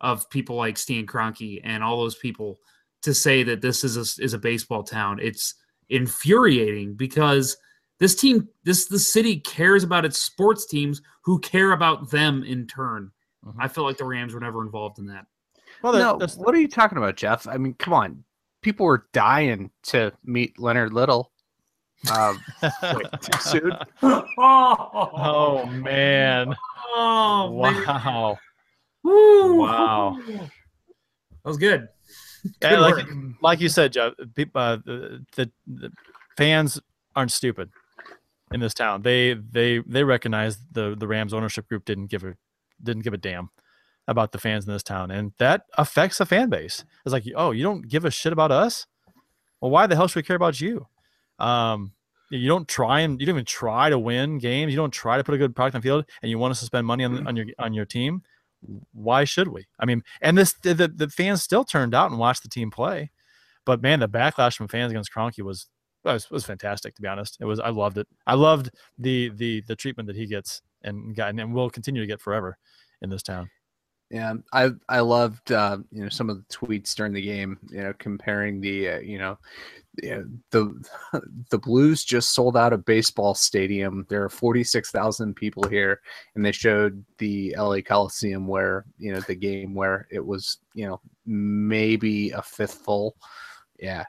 Speaker 2: of people like Stan Kroenke and all those people to say that this is a, is a baseball town. It's infuriating because this team, this the city cares about its sports teams who care about them in turn.
Speaker 3: Mhm.
Speaker 2: I feel like the Rams were never involved in that.
Speaker 3: Well, there-
Speaker 4: no,
Speaker 3: there's-
Speaker 4: what are you talking about, Jeff? I mean, come on. People were dying to meet Leonard Little. Um, too soon.
Speaker 3: oh man,
Speaker 2: Oh,
Speaker 3: wow.
Speaker 2: Woo.
Speaker 3: Wow.
Speaker 2: That was good.
Speaker 3: Yeah, like, like you said, Jeff, peop- uh, the, the, the fans aren't stupid in this town. They they they recognize the the Rams ownership group didn't give a didn't give a damn about the fans in this town, and that affects the fan base. It's like, oh, you don't give a shit about us. Well, why the hell should we care about you? Um, you don't try and you don't even try to win games. You don't try to put a good product on the field, and you want us to spend money on, on your on your team. Why should we? I mean, and this the, the, fans still turned out and watched the team play, but man, the backlash from fans against Kroenke was was, was fantastic. To be honest, it was I loved it. I loved the the the treatment that he gets and got and will continue to get forever in this town.
Speaker 4: Yeah, I I loved uh, you know some of the tweets during the game. You know, comparing the uh, you know the the Blues just sold out a baseball stadium. There are forty six thousand people here, and they showed the LA Coliseum where you know the game where it was you know maybe a fifth full. Yeah,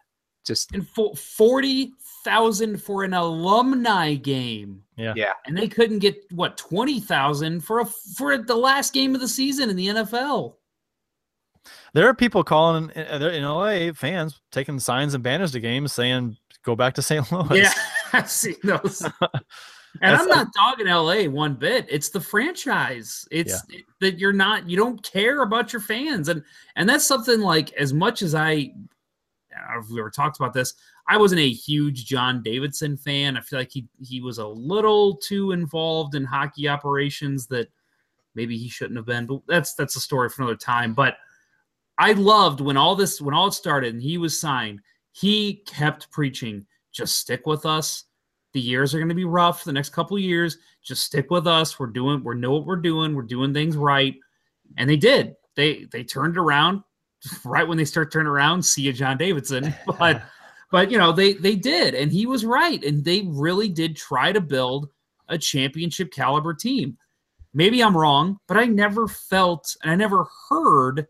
Speaker 4: just
Speaker 2: and 40 thousand for an alumni game.
Speaker 3: Yeah.
Speaker 4: yeah.
Speaker 2: And they couldn't get what twenty thousand for a for the last game of the season in the NFL.
Speaker 3: There are people calling uh, in LA fans taking signs and banners to games saying go back to St. Louis.
Speaker 2: Yeah, I've seen those. and
Speaker 3: That's,
Speaker 2: I'm not dogging LA one bit. It's the franchise. It's yeah. that you're not you don't care about your fans and and that's something like as much as I I've, we were talked about this. I wasn't a huge John Davidson fan. I feel like he he was a little too involved in hockey operations that maybe he shouldn't have been. But that's that's a story for another time. But I loved when all this when all it started and he was signed, he kept preaching, just stick with us. The years are going to be rough the next couple years. Just stick with us. We're doing we know what we're doing. We're doing things right. And they did. They they turned around right when they start turning around, see you John Davidson. But but you know, they they did and he was right and they really did try to build a championship caliber team. Maybe I'm wrong, but I never felt and I never heard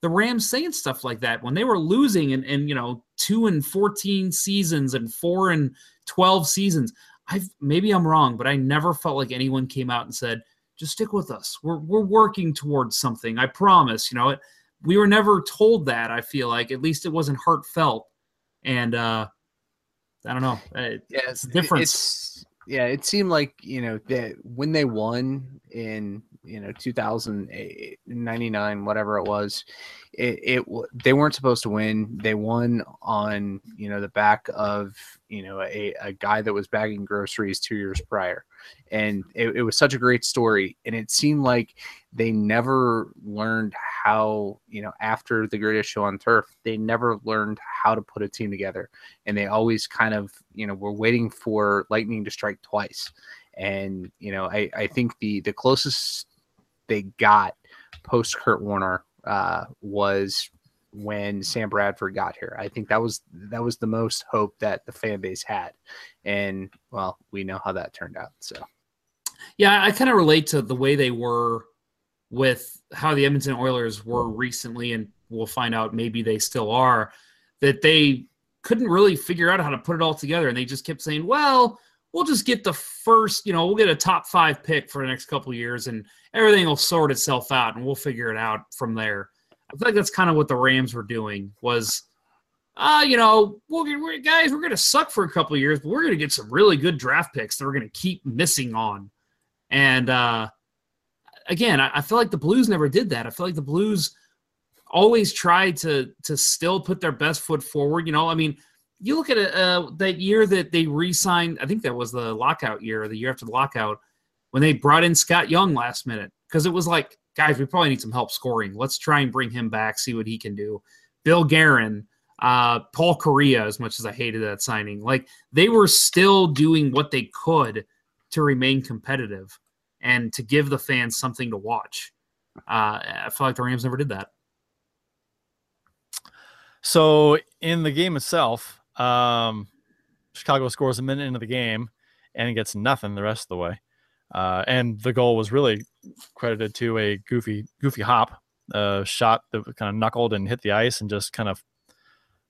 Speaker 2: the Rams saying stuff like that when they were losing and, and you know, two and 14 seasons and four and 12 seasons. I've maybe I'm wrong, but I never felt like anyone came out and said, just stick with us. We're, we're working towards something. I promise, you know, it, we were never told that. I feel like at least it wasn't heartfelt. And, uh, I don't know. Uh,
Speaker 4: Yeah,
Speaker 2: It's a difference.
Speaker 4: It's yeah, it seemed like you know that when they won in you know 2099 whatever it was it, it they weren't supposed to win they won on you know the back of you know a, a guy that was bagging groceries two years prior and it, it was such a great story and it seemed like they never learned how you know after the greatest show on turf they never learned how to put a team together and they always kind of you know were waiting for lightning to strike twice and you know i i think the the closest they got post Kurt Warner uh, was when Sam Bradford got here. I think that was that was the most hope that the fan base had, and well, we know how that turned out. So,
Speaker 2: yeah, I kind of relate to the way they were with how the Edmonton Oilers were recently, and we'll find out maybe they still are. That they couldn't really figure out how to put it all together, and they just kept saying, "Well, we'll just get the first, you know, we'll get a top five pick for the next couple years, and everything will sort itself out, and we'll figure it out from there. I feel like that's kind of what the Rams were doing. Was, uh, you know, we'll, we're, guys, we're going to suck for a couple years, but we're going to get some really good draft picks that we're going to keep missing on. And uh, again, I, I feel like the Blues never did that. I feel like the Blues always tried to to still put their best foot forward. You know, I mean you look at uh, that year that they re-signed. I think that was the lockout year, the year after the lockout, when they brought in Scott Young last minute because it was like, guys, we probably need some help scoring. Let's try and bring him back, see what he can do. Bill Guerin, uh, Paul Kariya, as much as I hated that signing, like they were still doing what they could to remain competitive and to give the fans something to watch. Uh, I feel like the Rams never did that.
Speaker 3: So in the game itself, um, Chicago scores a minute into the game and gets nothing the rest of the way. Uh, and the goal was really credited to a goofy, goofy hop, uh, shot that kind of knuckled and hit the ice and just kind of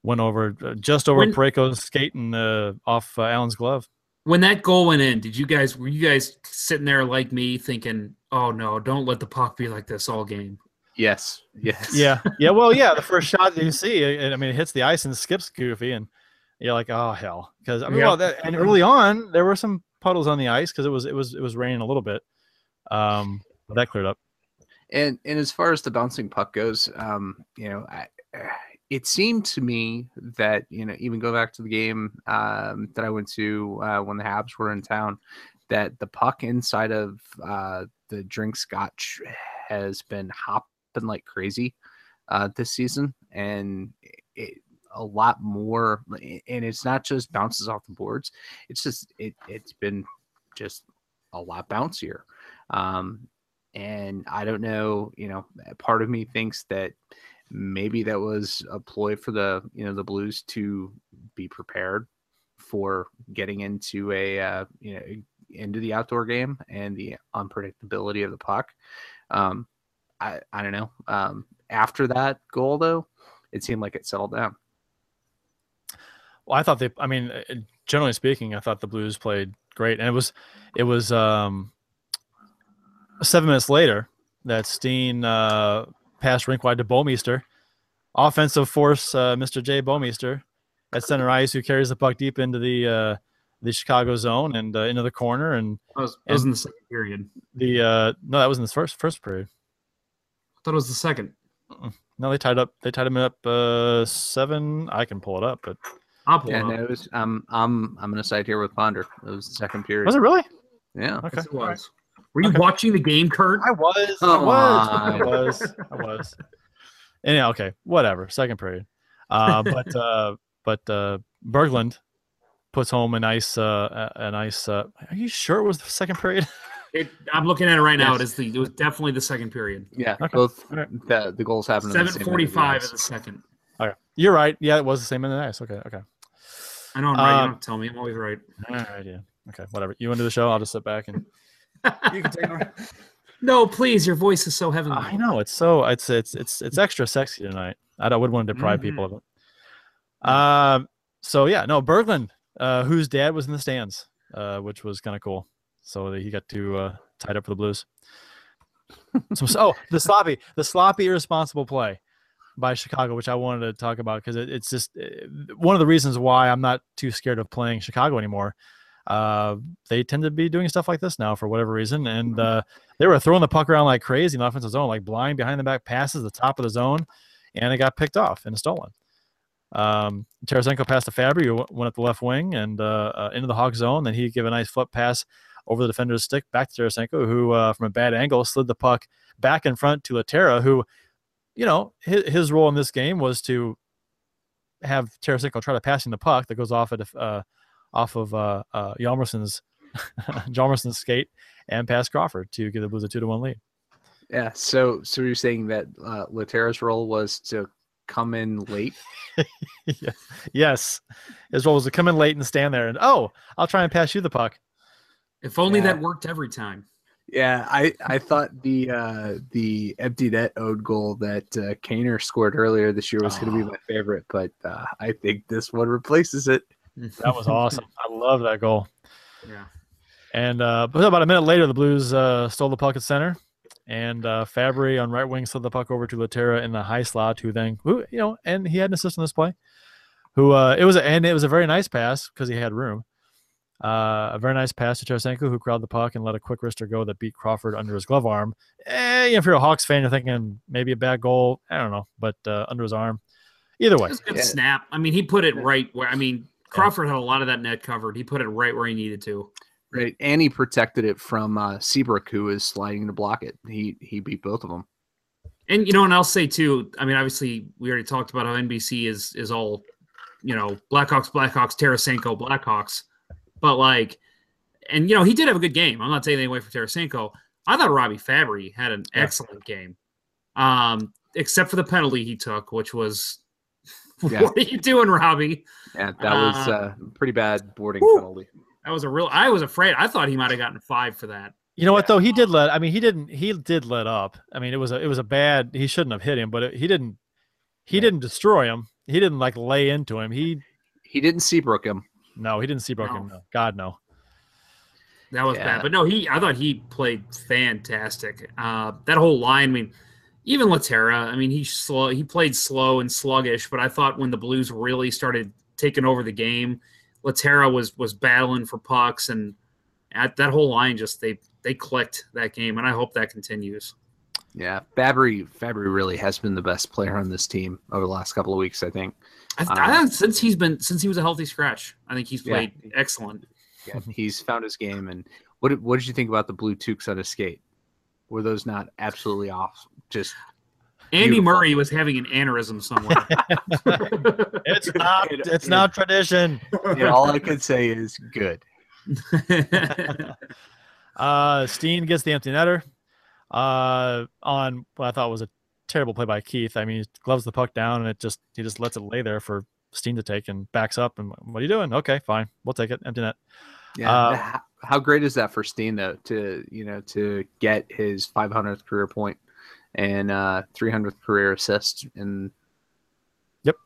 Speaker 3: went over uh, just over when, Parayko's skate and uh, off uh, Allen's glove.
Speaker 2: When that goal went in, did you guys were you guys sitting there like me thinking, "Oh no, don't let the puck be like this all game"?
Speaker 4: Yes. Yes.
Speaker 3: Yeah. Yeah. Well, yeah. The first shot that you see, I mean, it hits the ice and skips goofy, and you're like, oh hell, because I mean, well, that, and early on there were some puddles on the ice because it was it was it was raining a little bit. Um, but that cleared up.
Speaker 4: And and as far as the bouncing puck goes, um, you know, I, it seemed to me that you know even go back to the game um, that I went to uh, when the Habs were in town, that the puck inside of uh, the drink scotch has been hopping like crazy uh, this season, and it, a lot more and it's not just bounces off the boards it's just it it's been just a lot bouncier. Um and i don't know you know part of me thinks that maybe that was a ploy for the you know the blues to be prepared for getting into a uh, you know into the outdoor game and the unpredictability of the puck. Um i i don't know. Um after that goal though it seemed like it settled down
Speaker 3: well, I thought they. I mean, uh, generally speaking, I thought the Blues played great, and it was, it was um, seven minutes later that Steen uh, passed rink wide to Bouwmeester, offensive force, uh, Mr. J. Bouwmeester at center ice, who carries the puck deep into the uh, the Chicago zone and uh, into the corner, and
Speaker 2: that was, that was in the second period.
Speaker 3: The uh, no, that was in the first first period.
Speaker 2: I thought it was the 2nd
Speaker 3: No, they tied up. They tied him up uh, seven. I can pull it up, but
Speaker 2: I'll pull
Speaker 4: yeah,
Speaker 2: it
Speaker 4: no, it was, um, I'm I'm gonna side here with Ponder. It was the second period.
Speaker 3: Was it really?
Speaker 4: Yeah.
Speaker 3: Okay.
Speaker 2: Yes, it was. Were you
Speaker 3: Okay.
Speaker 2: watching the game, Curt?
Speaker 3: I was. I was. I was. I was. And yeah, okay, whatever. Second period. Uh, but uh, but uh, Berglund puts home a nice uh, a a nice. Uh, are you sure it was the second period?
Speaker 2: It, I'm looking at it right now. It is the. It was definitely the second period.
Speaker 4: Yeah,
Speaker 3: Okay.
Speaker 4: both
Speaker 3: All right.
Speaker 4: the the goals happened. in the
Speaker 2: Seven forty-five
Speaker 4: minute,
Speaker 2: in the second.
Speaker 3: okay, you're right. Yeah, it was the same in the ice. Okay, okay.
Speaker 2: I know I'm right. you
Speaker 3: Um,
Speaker 2: don't tell me. I'm always right.
Speaker 3: All right, yeah. Okay, whatever. You want to do the show? I'll just sit back and. You can take over.
Speaker 2: no, please. Your voice is so heavenly.
Speaker 3: I know it's so it's it's it's it's extra sexy tonight. I don't would want to deprive people of it. Um. So yeah, no Berglund, uh, whose dad was in the stands, uh, which was kind of cool. So he got to uh, tied up for the Blues. so, oh, the sloppy, the sloppy irresponsible play by Chicago, which I wanted to talk about because it, it's just uh, one of the reasons why I'm not too scared of playing Chicago anymore. uh, they tend to be doing stuff like this now for whatever reason. And uh, they were throwing the puck around like crazy in the offensive zone, like blind behind the back passes, the top of the zone, and it got picked off and stolen. Um, Tarasenko passed to Fabbri, who went up the left wing and uh, uh, into the Hawk zone. Then he gave a nice flip pass over the defender's stick back to Tarasenko, who uh, from a bad angle slid the puck back in front to Lehtera, who, you know, his, his role in this game was to have Tarasenko try to pass him the puck that goes off at uh, off of uh, uh, Hjalmarsson's Hjalmarsson's skate and pass Crawford to give the Blues a two to one lead.
Speaker 4: Yeah. So, so you're saying that uh, Lehtera's role was to come in late?
Speaker 3: yes. yes. His role was to come in late and stand there and oh, I'll try and pass you the puck.
Speaker 2: If only
Speaker 4: Yeah.
Speaker 2: that worked every time.
Speaker 4: Yeah, I I thought the uh the empty net owed goal that uh, Kaner scored earlier this year was going to be
Speaker 3: Oh.
Speaker 4: my favorite, but uh, I think this one replaces it.
Speaker 3: That was awesome. I love that goal.
Speaker 2: Yeah.
Speaker 3: And uh, but about a minute later, the Blues uh, stole the puck at center, and uh, Fabbri on right wing slid the puck over to Lehtera in the high slot, who then, who you know, and he had an assist on this play. Who uh, it was, a, and it was a very nice pass because he had room. Uh, a very nice pass to Tarasenko, who crowded the puck and let a quick wrister go that beat Crawford under his glove arm. Eh, if you're a Hawks fan, you're thinking maybe a bad goal. I don't know, but uh, under his arm. Either way,
Speaker 2: It was a good
Speaker 4: Yeah.
Speaker 2: snap. I mean, he put it right where. I mean, Crawford had a lot of that net covered. He put it right where he needed to.
Speaker 4: Right, and he protected it from uh, Seabrook, who was sliding to block it. He he beat both of them.
Speaker 2: And you know, and I'll say too. I mean, obviously, we already talked about how NBC is is all, you know, Blackhawks, Blackhawks, Tarasenko, Blackhawks. But like, and you know, he did have a good game. I'm not taking anything away from Tarasenko. I thought Robby Fabbri had an
Speaker 3: Yeah.
Speaker 2: excellent game, um, except for the penalty he took, which was,
Speaker 4: Yeah.
Speaker 2: what are you doing, Robbie?
Speaker 4: Yeah, that was
Speaker 2: Uh,
Speaker 4: uh, pretty bad boarding
Speaker 2: whew.
Speaker 4: penalty.
Speaker 2: That was a real. I was afraid. I thought he might have gotten five for that.
Speaker 3: You know what though? He did let. I mean, he didn't. He did let up. I mean, it was a. It was a bad. He shouldn't have hit him, but it, he didn't. He didn't destroy him. He didn't like lay into him. He
Speaker 4: He didn't Seabrook him.
Speaker 3: No. He didn't see broken.
Speaker 2: No.
Speaker 3: No. God no.
Speaker 2: That was
Speaker 4: Yeah.
Speaker 2: bad. But no, he I thought he played fantastic. Uh that whole line, I mean, even Lehtera, I mean, he slow he played slow and sluggish, but I thought when the Blues really started taking over the game, Lehtera was was battling for pucks and at that whole line just they they clicked that game and I hope that continues.
Speaker 4: Yeah, Fabbri Fabbri really has been the best player on this team over the last couple of weeks. I think.
Speaker 2: I,
Speaker 4: Um,
Speaker 2: I think since he's been since he was a healthy scratch, I think he's
Speaker 4: Yeah.
Speaker 2: played excellent.
Speaker 4: Yeah, he's found his game. And what did, what did you think about the blue toques on his skate? Were those not absolutely off? Just
Speaker 2: Andy
Speaker 4: Beautiful.
Speaker 2: Murray was having an aneurysm somewhere.
Speaker 3: It's not. It's not tradition.
Speaker 4: you all I could say is good.
Speaker 3: Uh, Steen gets the empty netter. Uh, on what I thought was a terrible play by Keith. I mean, he gloves the puck down and it just he just lets it lay there for Steen to take and backs up. And what are you doing? Okay, fine, we'll take it. Empty net.
Speaker 4: Yeah.
Speaker 3: Uh,
Speaker 4: how, how great is that for Steen though to you know to get his 500th career point and uh 300th career assist in. Yep.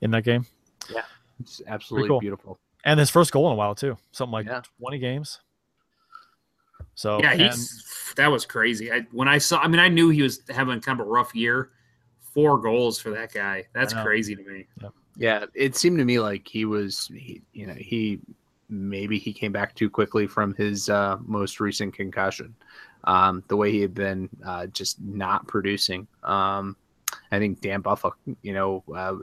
Speaker 3: in that game. Yeah.
Speaker 4: It's absolutely
Speaker 3: cool.
Speaker 4: beautiful.
Speaker 3: and his first goal in a while too. Something like
Speaker 4: Yeah.
Speaker 3: 20 games. So
Speaker 2: yeah,
Speaker 3: and-
Speaker 2: he's that was crazy. I when I saw, I mean, I knew he was having kind of a rough year. Four goals for that guy. That's crazy to me.
Speaker 4: Yeah, it seemed to me like he was, he, you know, he maybe he came back too quickly from his uh, most recent concussion. Um, the way he had been uh, just not producing. Um, I think Dan Buffa, you know, uh,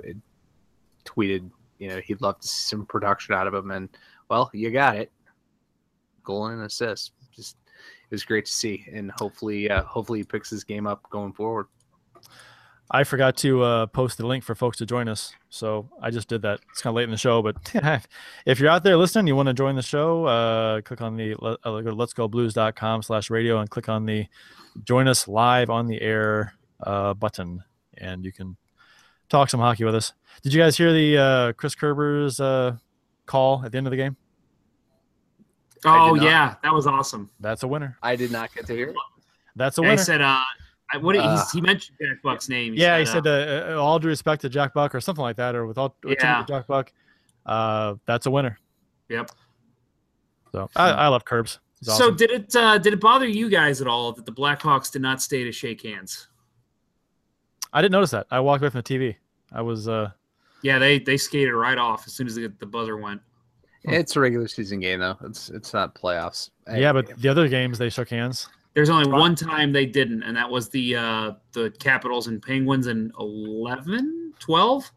Speaker 4: tweeted, you know, he'd love to see some production out of him, and well, you got it, goal and an assist. It was great to see, and hopefully, uh, hopefully he picks his game up going forward.
Speaker 3: I forgot to uh, post the link for folks to join us. So I just did that. It's kind of late in the show, but if you're out there listening, you want to join the show, uh, click on the uh, go blues.com slash radio and click on the join us live on the air uh, button and you can talk some hockey with us. Did you guys hear the uh, Chris Kerber's uh, call at the end of the game?
Speaker 4: I
Speaker 2: Oh
Speaker 4: not.
Speaker 2: yeah, that was awesome.
Speaker 3: That's a winner.
Speaker 4: I did not get to hear it.
Speaker 3: That's a
Speaker 2: Yeah,
Speaker 3: winner.
Speaker 2: he said, uh, I, what
Speaker 4: Uh,
Speaker 2: he's, he mentioned Jack Buck's name.
Speaker 3: yeah, he said,
Speaker 2: uh,
Speaker 3: uh, uh, all due respect to Jack Buck or something like that, or with all with
Speaker 2: Yeah.
Speaker 3: Jack Buck, uh, that's a winner.
Speaker 2: Yep.
Speaker 3: So I, I love Curbs. He's
Speaker 2: So did it uh, did it bother you guys at all that the Blackhawks did not stay to shake hands?
Speaker 3: I didn't notice that. I walked away from the TV. I was uh
Speaker 2: Yeah, they they skated right off as soon as the, the buzzer went.
Speaker 4: It's a regular season game though. It's it's not playoffs.
Speaker 3: Yeah, but the other games they shook hands.
Speaker 2: There's only one time they didn't, and that was the uh, the Capitals and Penguins in 11, 12.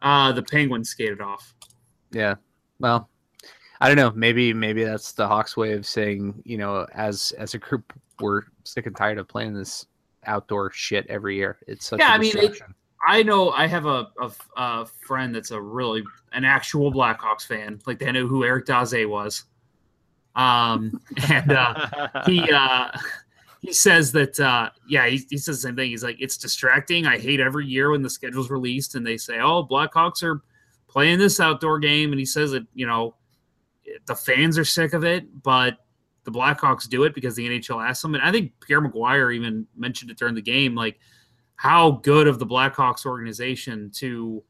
Speaker 2: Uh, the Penguins skated off.
Speaker 4: Yeah. Well, I don't know. Maybe maybe that's the Hawks way of saying, you know, as as a group, we're sick and tired of playing this outdoor shit every year. It's such
Speaker 2: Yeah,
Speaker 4: a
Speaker 2: I mean, it-
Speaker 4: distraction.
Speaker 2: I know I have a, a, a friend that's a really an actual Blackhawks fan. Like they know who Eric Daze was. Um, and uh, he uh, he says that uh, yeah, he, he says the same thing. He's like, it's distracting. I hate every year when the schedule's released and they say, oh, Blackhawks are playing this outdoor game, and he says that you know the fans are sick of it, but the Blackhawks do it because the NHL asks them. And I think Pierre McGuire even mentioned it during the game, like how good of the Blackhawks organization to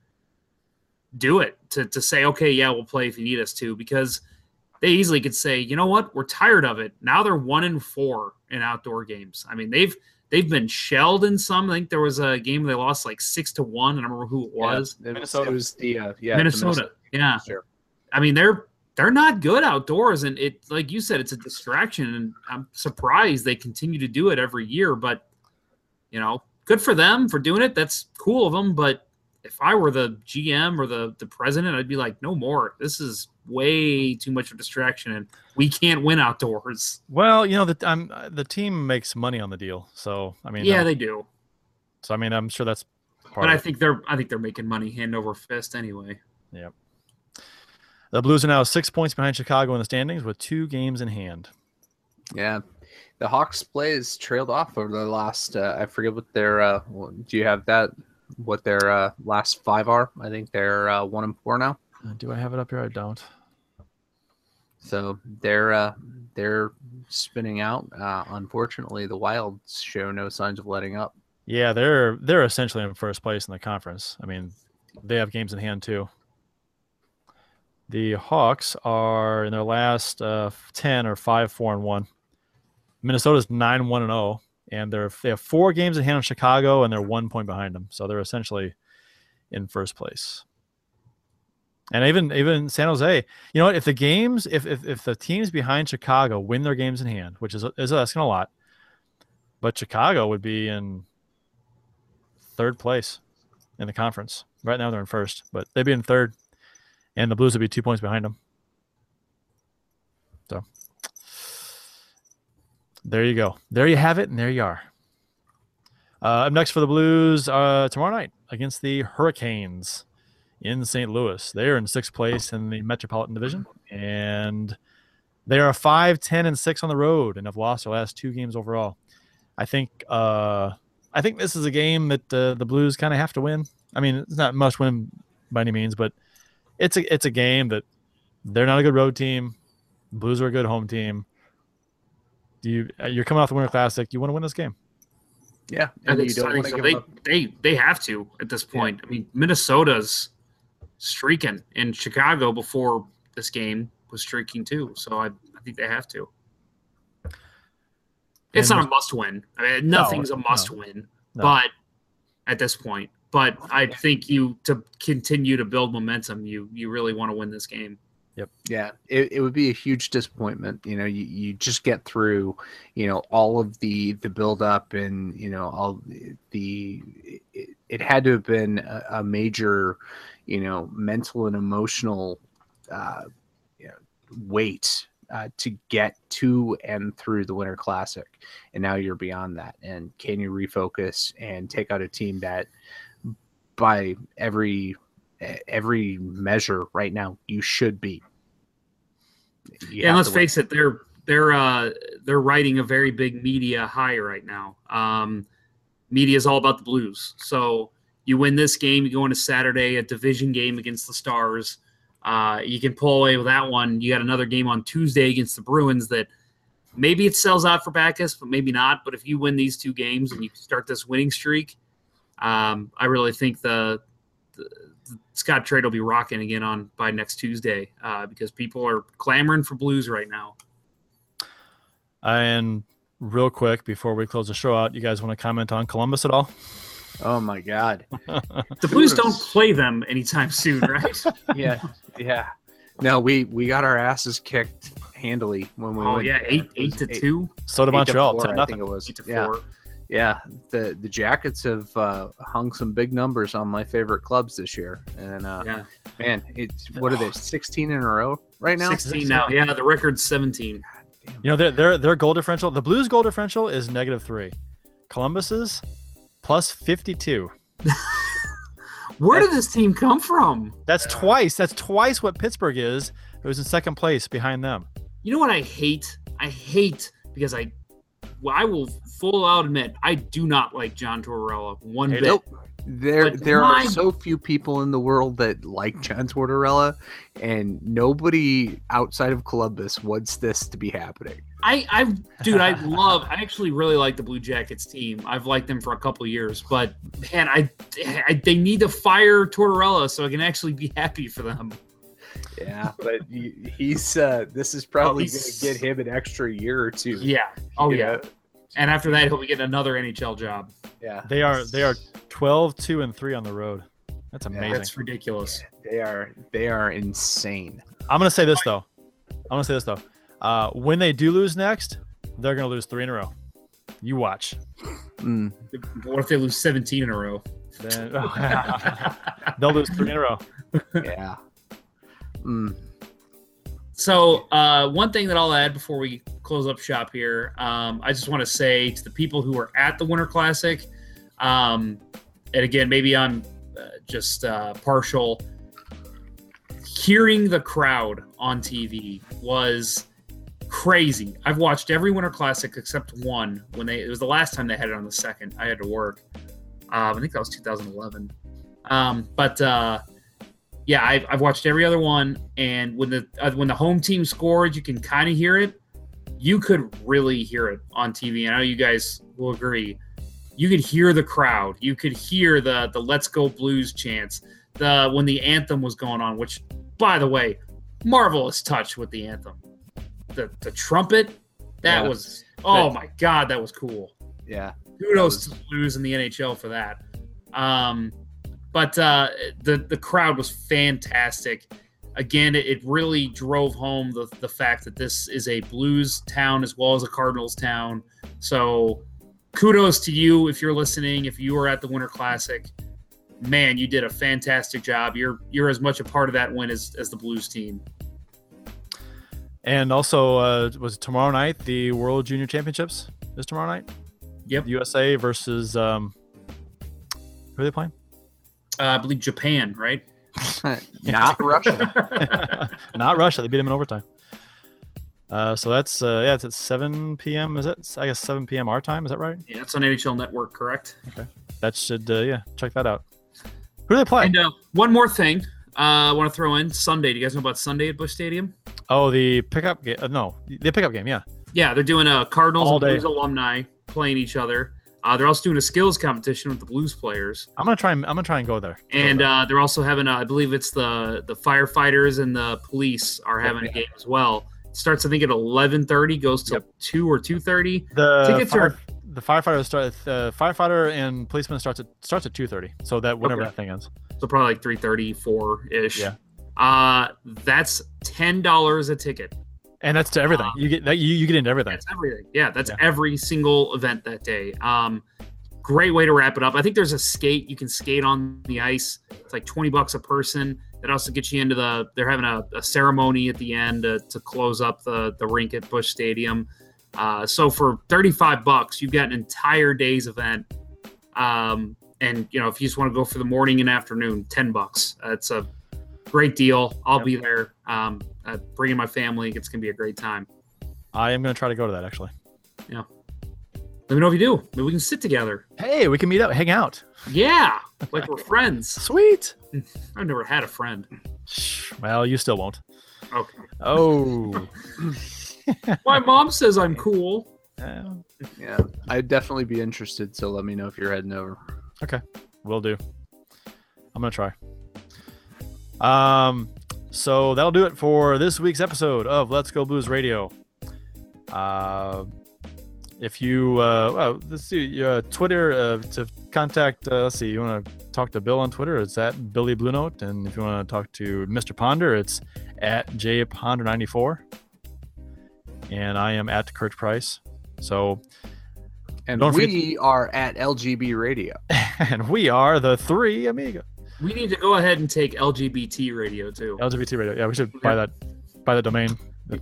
Speaker 2: do it to to say, okay, yeah, we'll play if you need us to, because they easily could say, you know what, we're tired of it. Now they're one in four in outdoor games. I mean, they've they've been shelled in some. I think there was a game they lost like six to one. I don't remember who it was.
Speaker 4: Yeah,
Speaker 3: Minnesota.
Speaker 4: It was the uh, yeah the
Speaker 2: Minnesota. Yeah.
Speaker 4: Sure.
Speaker 2: I mean, they're they're not good outdoors, and it like you said, it's a distraction. And I'm surprised they continue to do it every year. But you know, good for them for doing it. That's cool of them. But if I were the GM or the the president, I'd be like, no more. This is way too much of a distraction, and we can't win outdoors.
Speaker 3: Well, you know the um, the team makes money on the deal, so I mean,
Speaker 2: yeah,
Speaker 3: uh,
Speaker 2: they do.
Speaker 3: so I mean, I'm sure that's part.
Speaker 2: But
Speaker 3: of
Speaker 2: I
Speaker 3: it.
Speaker 2: think they're I think they're making money hand over fist anyway. Yep.
Speaker 3: The Blues are now six points behind Chicago in the standings with two games in hand.
Speaker 4: Yeah. The Hawks play has trailed off over the last uh, I forget what their uh do you have that what their uh last five are? I think they're uh, one and four now.
Speaker 3: Uh, do I have it up here? I don't.
Speaker 4: So they're uh they're spinning out. Uh unfortunately the Wilds show no signs of letting up.
Speaker 3: Yeah, they're they're essentially in first place in the conference. I mean, they have games in hand too. The Hawks are in their last uh, ten or five, four and one. Minnesota's nine, one and zero, and they're they have four games in hand on Chicago, and they're one point behind them. So they're essentially in first place. And even even San Jose, you know what? If the games, if if, if the teams behind Chicago win their games in hand, which is is asking a lot, but Chicago would be in third place in the conference. Right now they're in first, but they'd be in third, and the Blues would be two points behind them. So there you go. There you have it, and there you are. Uh, up next for the Blues uh, tomorrow night against the Hurricanes in St. Louis. They are in sixth place in the Metropolitan Division, and they are 5, 10, and 6 on the road and have lost their last two games overall. I think uh, I think this is a game that uh, the Blues kind of have to win. I mean, it's not must win by any means, but it's a it's a game that they're not a good road team. Blues are a good home team. You uh, you're coming off the Winter Classic. You want to win this game.
Speaker 4: Yeah.
Speaker 2: I
Speaker 4: And
Speaker 2: think,
Speaker 4: you
Speaker 2: so.
Speaker 4: don't
Speaker 2: I think
Speaker 4: wanna
Speaker 2: so. They, they they have to at this point. I mean, Minnesota's streaking, and Chicago before this game was streaking too. So I, I think they have to. It's
Speaker 3: And-
Speaker 2: not a must win. I mean, nothing's a must win,
Speaker 3: No.
Speaker 2: but at this point, but I think you to continue to build momentum, you you really want to win this game.
Speaker 4: Yeah, it, it would be a huge disappointment. You know, you, you just get through, you know, all of the the build up and you know all the it, it had to have been a, a major, you know, mental and emotional, uh, you know, weight uh, to get to and through the Winter Classic, and now you're beyond that. And can you refocus and take out a team that, by every every measure right now, you should be.
Speaker 2: And let's face it, they're they're uh they're riding a very big media high right now. Um media is all about the blues. So you win this game, you go into Saturday, a division game against the Stars. Uh, you can pull away with that one. You got another game on Tuesday against the Bruins that maybe it sells out for Backes, but maybe not. But if you win these two games and you start this winning streak, um, I really think the Scottrade will be rocking again on by next Tuesday uh, because people are clamoring for Blues right now.
Speaker 3: And real quick before we close the show out, you guys want to comment on Columbus at all?
Speaker 4: Oh my God.
Speaker 2: The Blues don't play them anytime soon, right?
Speaker 4: yeah, yeah. No, we we got our asses kicked handily when we
Speaker 2: Oh
Speaker 4: went.
Speaker 2: yeah, eight eight to
Speaker 4: eight-
Speaker 2: two,
Speaker 3: So did
Speaker 4: eight to
Speaker 3: Montreal.
Speaker 4: four,
Speaker 3: 10
Speaker 4: I
Speaker 3: nothing.
Speaker 4: think it was.
Speaker 2: eight to
Speaker 4: yeah,
Speaker 2: four.
Speaker 4: Yeah. The the Jackets have uh, hung some big numbers on my favorite clubs this year, and uh,
Speaker 2: Yeah,
Speaker 4: man, it's what are they? Sixteen in a row right now.
Speaker 2: sixteen now. Yeah, the record's seventeen.
Speaker 3: You know, their their their goal differential, the Blues goal differential is negative three. Columbus's plus fifty two.
Speaker 2: Where did this team come from?
Speaker 3: That's twice. That's twice what Pittsburgh is. It was in second place behind them.
Speaker 2: You know what I hate? I hate because I, well, I will full out admit I do not like John Tortorella one
Speaker 3: Hate
Speaker 2: bit.
Speaker 4: Nope. There,
Speaker 2: But
Speaker 4: there
Speaker 2: my-
Speaker 4: are so few people in the world that like John Tortorella, and nobody outside of Columbus wants this to be happening.
Speaker 2: I, I, dude, I love. I actually really like the Blue Jackets team. I've liked them for a couple years, but man, I, I they need to fire Tortorella so I can actually be happy for them.
Speaker 4: Yeah, but he- he's uh, this is probably
Speaker 2: Oh,
Speaker 4: going to get him an extra year or two.
Speaker 2: Yeah. Oh yeah.
Speaker 4: know?
Speaker 2: And after that, he'll be getting another NHL job.
Speaker 4: yeah.
Speaker 3: They are they are 12, 2, and 3 on the road. That's
Speaker 4: Yeah,
Speaker 3: amazing.
Speaker 2: That's ridiculous.
Speaker 4: They are they are insane.
Speaker 3: I'm gonna say this though. I'm gonna say this though. Uh, when they do lose next, they're gonna lose three in a row. You watch.
Speaker 4: Mm.
Speaker 2: What if they lose 17 in a row?
Speaker 3: Then they'll lose three in a row.
Speaker 4: Yeah. Mm.
Speaker 2: So, uh, one thing that I'll add before we close up shop here, um, I just want to say to the people who are at the Winter Classic, um, and again, maybe I'm uh, just uh, partial. Hearing the crowd on TV was crazy. I've watched every Winter Classic except one when they it was the last time they had it on the second. I had to work. Um, I think that was 2011. Um, but uh, yeah, I've, I've watched every other one, and when the uh, when the home team scored, you can kind of hear it. You could really hear it on TV. I know you guys will agree. You could hear the crowd. You could hear the the "Let's Go Blues" chants. The when the anthem was going on, which, by the way, marvelous touch with the anthem. The the trumpet, that
Speaker 4: Yeah.
Speaker 2: was oh
Speaker 4: That-
Speaker 2: my god, that was cool
Speaker 4: Yeah.
Speaker 2: kudos to the Blues in the NHL for that. Um, but uh, the the crowd was fantastic. Again, it, it really drove home the, the fact that this is a Blues town as well as a Cardinals town. So, kudos to you if you're listening. If you were at the Winter Classic, man, you did a fantastic job. You're you're as much a part of that win as, as the Blues team.
Speaker 3: And also, uh, was it tomorrow night the World Junior Championships is tomorrow night.
Speaker 2: Yep.
Speaker 3: USA versus um, who are they playing?
Speaker 2: Uh, I believe Japan, right?
Speaker 4: Not Russia.
Speaker 3: Not Russia. They beat them in overtime. Uh, so that's uh, yeah, it's at 7 p.m. Is it? I guess 7 p.m. our time. Is that right?
Speaker 2: yeah, it's on NHL Network, correct?
Speaker 3: Okay, that should uh, yeah, check that out. Who do they play?
Speaker 2: And uh, one more thing, uh, I want to throw in Sunday. Do you guys know about Sunday at Busch Stadium?
Speaker 3: oh, the pickup game. Uh, no, the pickup game. Yeah.
Speaker 2: Yeah, they're doing a Cardinals
Speaker 3: All
Speaker 2: and
Speaker 3: day.
Speaker 2: Blues alumni playing each other. Uh, they're also doing a skills competition with the Blues players,
Speaker 3: I'm gonna try. And, I'm gonna try and go there.
Speaker 2: and uh, they're also having. A, I believe it's the the firefighters and the police are having a game as well. It starts, I think, at 11:30, goes till two or 2:30.
Speaker 3: the
Speaker 2: tickets
Speaker 3: fire,
Speaker 2: are-
Speaker 3: the firefighter start. The firefighter and policeman starts at starts at 2:30. So that whatever
Speaker 2: Okay.
Speaker 3: that thing ends.
Speaker 2: So probably like 3:30, four ish.
Speaker 3: Yeah.
Speaker 2: Uh, that's ten dollars a ticket.
Speaker 3: And that's to everything.
Speaker 2: Uh,
Speaker 3: you get that. You, you get into everything.
Speaker 2: That's everything. Yeah, that's
Speaker 3: Yeah.
Speaker 2: every single event that day. Um, great way to wrap it up. I think there's a skate. You can skate on the ice. It's like 20 bucks a person. That also gets you into the. They're having a, a ceremony at the end to, to close up the the rink at Busch Stadium. Uh, so for 35 bucks, you've got an entire day's event. Um, and you know, if you just want to go for the morning and afternoon, 10 bucks. That's a great deal. I'll
Speaker 3: Yep.
Speaker 2: be there. Um, uh, bringing my family. It's gonna be a great time.
Speaker 3: I am gonna try to go to that actually. Yeah.
Speaker 2: Let me know if you do. Maybe we can sit together.
Speaker 3: Hey, we can meet up, hang out.
Speaker 2: Yeah, like we're friends.
Speaker 3: Sweet.
Speaker 2: I've never had a friend.
Speaker 3: Well, you still won't.
Speaker 2: Okay.
Speaker 3: Oh.
Speaker 2: My mom says I'm cool.
Speaker 3: Eh,
Speaker 4: yeah, I'd definitely be interested. So let me know if you're heading over.
Speaker 3: Okay, will do. I'm gonna try. Um, so that'll do it for this week's episode of Let's Go Blues Radio. Uh, if you uh, well, let's see, uh, Twitter uh, to contact. Uh, let's see, you want to talk to Bill on Twitter? It's at Billy Blue Note, and if you want to talk to Mr. Ponder, it's at J Ponder ninety four, and I am at Curt Price. So,
Speaker 4: And we are at LGB Radio.
Speaker 3: and we are the three Amiga
Speaker 2: We need to go ahead and take LGBT radio too.
Speaker 3: LGBT radio. Yeah, we should buy that buy the domain.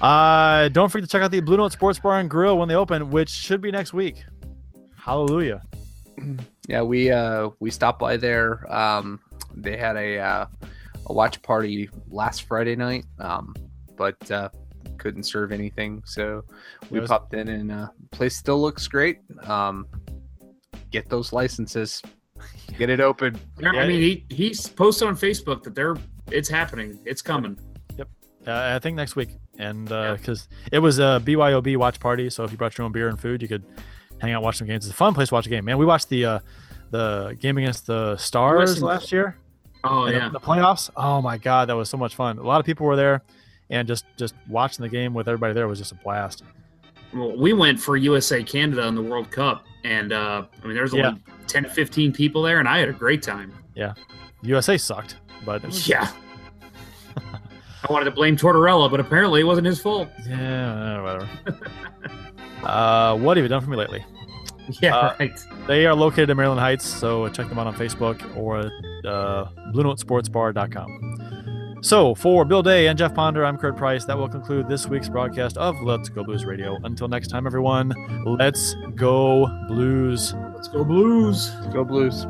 Speaker 3: Uh, don't forget to check out the Blue Note Sports Bar and Grill when they open, which should be next week. Hallelujah.
Speaker 4: Yeah, we uh we stopped by there. Um, they had a uh, a watch party last Friday night. Um, but uh, couldn't serve anything, so we
Speaker 3: was-
Speaker 4: popped in and uh, place still looks great. Um, get those licenses, get it open.
Speaker 2: Yeah,
Speaker 3: Yeah.
Speaker 2: I mean, he he's posted on Facebook that they're it's happening, it's coming.
Speaker 3: Uh, I think next week, and
Speaker 2: Yeah.
Speaker 3: because it was a BYOB watch party, so if you brought your own beer and food, you could hang out, watch some games. It's a fun place to watch a game. Man, we watched the uh, the game against the Stars last year.
Speaker 2: Oh
Speaker 3: in the-
Speaker 2: yeah,
Speaker 3: the playoffs. Oh my god, that was so much fun. A lot of people were there, and just just watching the game with everybody there was just a blast.
Speaker 2: well, we went for USA Canada in the World Cup, and uh, I mean, there's only
Speaker 3: Yeah.
Speaker 2: 10 to 15 people there, and I had a great time. Yeah.
Speaker 3: USA sucked, but was,
Speaker 2: Yeah. I wanted to blame Tortorella, but apparently it wasn't his fault.
Speaker 3: yeah, whatever. uh, what have you done for me lately?
Speaker 2: Yeah,
Speaker 3: Uh,
Speaker 2: right.
Speaker 3: They are located in Maryland Heights, so check them out on Facebook or uh, BlueNoteSportsBar.com. So, for Bill Day and Jeff Ponder, I'm Curt Price. That will conclude this week's broadcast of Let's Go Blues Radio. Until next time, everyone, let's go Blues.
Speaker 2: Let's go Blues.
Speaker 4: Let's go Blues.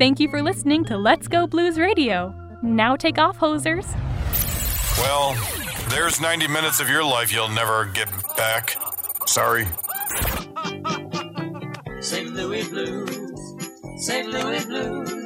Speaker 5: Thank you for listening to Let's Go Blues Radio. Now take off, hosers.
Speaker 6: Well, there's 90 minutes of your life you'll never get back. Sorry.
Speaker 7: St. Louis Blues, St. Louis Blues.